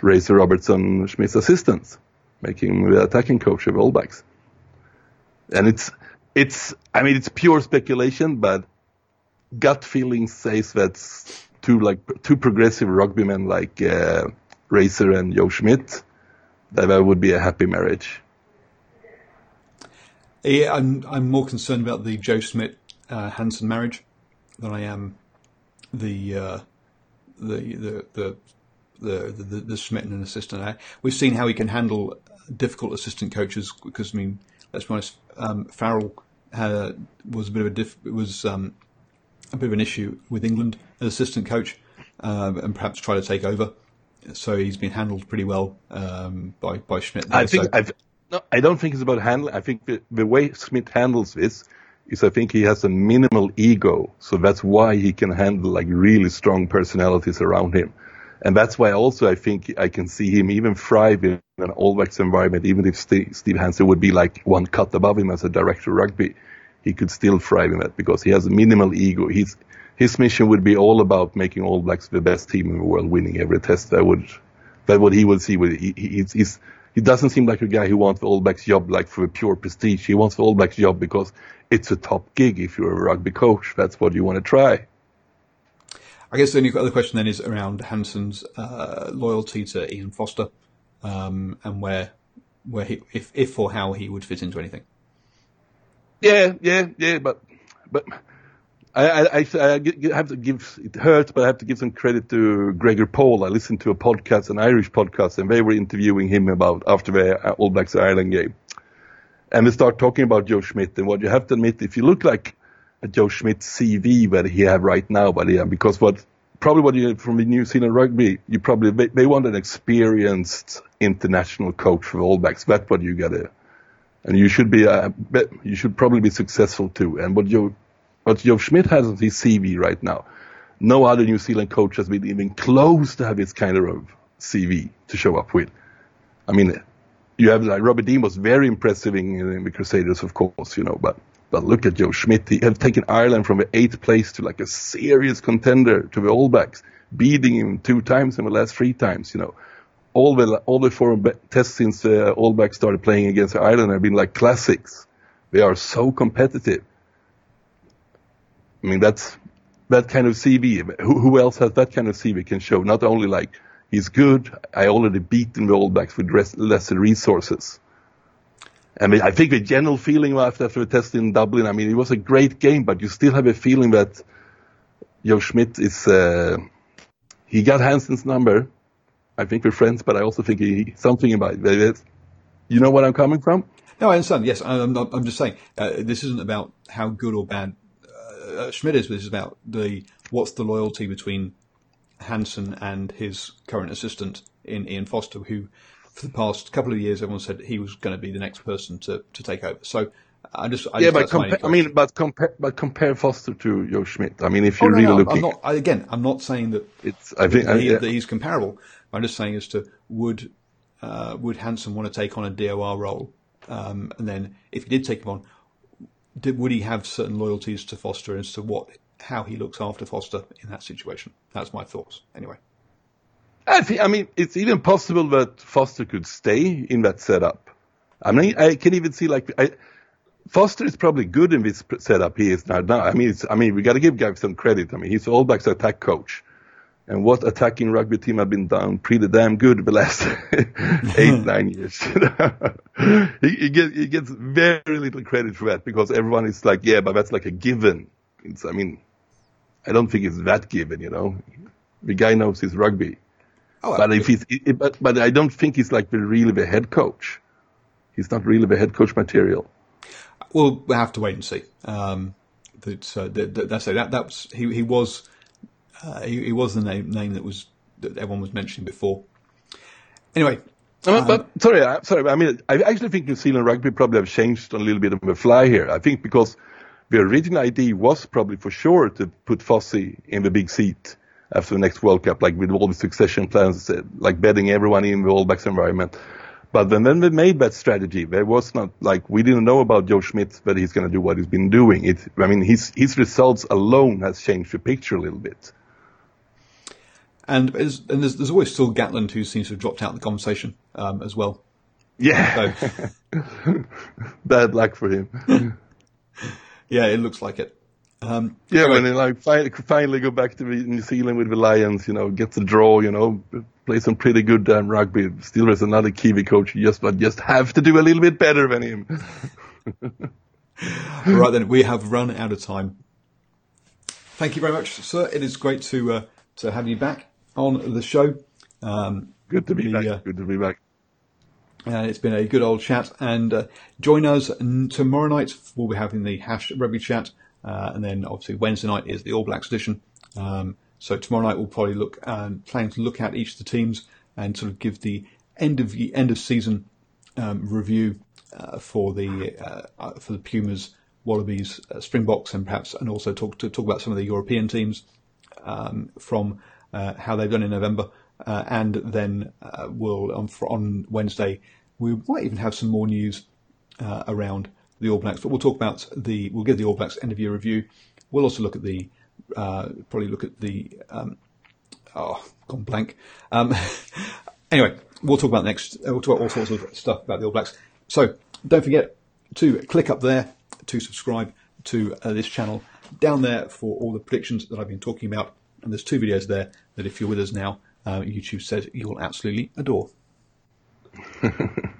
Speaker 2: Razor Robertson Schmidt's assistant, making the attacking coach of All Blacks. And it's it's I mean it's pure speculation, but gut feeling says that two like two progressive rugbymen like uh, Razor and Joe Schmidt, that that would be a happy marriage.
Speaker 1: Yeah, I'm I'm more concerned about the Joe Schmidt uh, Hansen marriage than I am the uh, the the the the the, the Schmidt and assistant. We've seen how he can handle difficult assistant coaches because I mean, let's be honest, um, Farrell had, was a bit of a diff, was um, a bit of an issue with England as assistant coach, um, and perhaps try to take over. So he's been handled pretty well um, by by Schmidt. there.
Speaker 2: I think
Speaker 1: So-
Speaker 2: I've, no, I don't think it's about handling. I think the, the way Schmidt handles this is I think he has a minimal ego, so that's why he can handle like really strong personalities around him, and that's why also I think I can see him even thrive in an All Blacks environment, even if Steve, Steve Hansen would be like one cut above him as a director of rugby, he could still thrive in that because he has a minimal ego. He's his mission would be all about making All Blacks the best team in the world, winning every test. That would that what he would see with he, he, he's, he's he doesn't seem like a guy who wants the All Blacks job like for pure prestige. He wants the All Blacks job because it's a top gig. If you're a rugby coach, that's what you want to try.
Speaker 1: I guess the only other question then is around Hansen's uh, loyalty to Ian Foster um, and where where he, if if or how he would fit into anything.
Speaker 2: Yeah, yeah, yeah, but but I I, I, have to give it hurts, but I have to give some credit to Gregor Paul. I listened to a podcast, an Irish podcast, and they were interviewing him about after the All Blacks Ireland game, and they start talking about Joe Schmidt. And what you have to admit, if you look like Joe Schmidt CV that he have right now, but yeah, because what probably what you from the New Zealand rugby, you probably they, they want an experienced international coach for All Blacks. That's what you gotta and you should be uh, be- you should probably be successful too. And what Joe what Joe Schmidt has on his CV right now, no other New Zealand coach has been even close to have this kind of CV to show up with. I mean, you have like Robert Dean was very impressive in, in the Crusaders, of course, you know, but but look at Joe Schmidt. He have taken Ireland from the eighth place to like a serious contender to the All Blacks, beating him two times in the last three times, you know. all the all the four tests since uh, All Blacks started playing against Ireland have been like classics. They are so competitive. I mean, that's that kind of CV. Who, who else has that kind of CV can show not only like he's good, I already beaten the All Blacks with res- lesser resources. I mean, I think the general feeling after, after the test in Dublin, I mean, it was a great game, but you still have a feeling that Joe Schmidt is, uh, he got Hansen's number. I think we're friends, but I also think he, something about it. You know what I'm coming from?
Speaker 1: No, I understand. Yes, I'm not, I'm just saying, uh, this isn't about how good or bad uh, Schmidt is, this is about the, what's the loyalty between Hansen and his current assistant in Ian Foster, who for the past couple of years, everyone said he was going to be the next person to, to take over. So I just, I
Speaker 2: yeah,
Speaker 1: just,
Speaker 2: but compa- I mean, but compare, but compare Foster to Joe Schmidt. I mean, if you're
Speaker 1: oh, no,
Speaker 2: really
Speaker 1: no,
Speaker 2: looking,
Speaker 1: I'm not, I, again, I'm not saying that
Speaker 2: it's, I think,
Speaker 1: that, he,
Speaker 2: yeah.
Speaker 1: that he's comparable. I'm just saying as to would, uh, would Hansen want to take on a DOR role? Um, and then if he did take him on, did, would he have certain loyalties to Foster as to what, how he looks after Foster in that situation? That's my thoughts. Anyway.
Speaker 2: I think, I mean, it's even possible that Foster could stay in that setup. I mean, I can even see like, I, Foster is probably good in this setup he is now. now. I mean, I mean, we got to give guys some credit. I mean, he's All Blacks attack coach. And what attacking rugby team have been done pretty damn good the last [LAUGHS] eight, [LAUGHS] nine years. [LAUGHS] he, he, gets, he gets very little credit for that because everyone is like, yeah, but that's like a given. It's, I mean, I don't think it's that given, you know. The guy knows his rugby. Oh, but if he's, but, but I don't think he's like the, really the head coach. He's not really the head coach material.
Speaker 1: Well, we have to wait and see. Um, that, uh, that, that, that's that. That was he. He was uh, he, he, was the name name that was that everyone was mentioning before. Anyway,
Speaker 2: um, but sorry, I, sorry. I mean, I actually think New Zealand rugby probably have changed a little bit of the fly here. I think because the original idea was probably for sure to put Fossey in the big seat after the next World Cup, like with all the succession plans, like betting everyone in the All Blacks environment. But then, then we made that strategy. There was not like we didn't know about Joe Schmidt that he's going to do what he's been doing. It, I mean, his his results alone has changed the picture a little bit.
Speaker 1: And, and there's, there's always still Gatland who seems to have dropped out of the conversation um, as well.
Speaker 2: Yeah. So. [LAUGHS] Bad luck for him. [LAUGHS]
Speaker 1: yeah, it looks like it. Um,
Speaker 2: yeah, when he like finally, finally go back to New Zealand with the Lions, you know, get the draw, you know, play some pretty good um, rugby. Still, there's another Kiwi coach. You just, but just have to do a little bit better than him. [LAUGHS]
Speaker 1: right then, we have run out of time. Thank you very much, sir. It is great to uh, to have you back on the show. Um,
Speaker 2: good to be the, back. Uh, good to be back.
Speaker 1: And it's been a good old chat. And uh, join us tomorrow night. We'll be having the hash rugby chat. Uh, and then obviously Wednesday night is the All Blacks edition. Um, so tomorrow night we'll probably look um, plan to look at each of the teams and sort of give the end of end of season um, review uh, for the uh, uh for the Pumas, Wallabies, uh, Springboks, and perhaps and also talk to talk about some of the European teams um, from uh, how they've done in November. and then we'll on, on Wednesday we might even have some more news around the All Blacks, but we'll talk about the, we'll give the All Blacks end of year review. We'll also look at the, uh, probably look at the, um, oh, gone blank. Um, [LAUGHS] anyway, we'll talk about next, uh, we'll talk about all sorts of stuff about the All Blacks. So don't forget to click up there to subscribe to uh, this channel down there for all the predictions that I've been talking about. And there's two videos there that if you're with us now, uh, YouTube says you will absolutely adore. [LAUGHS]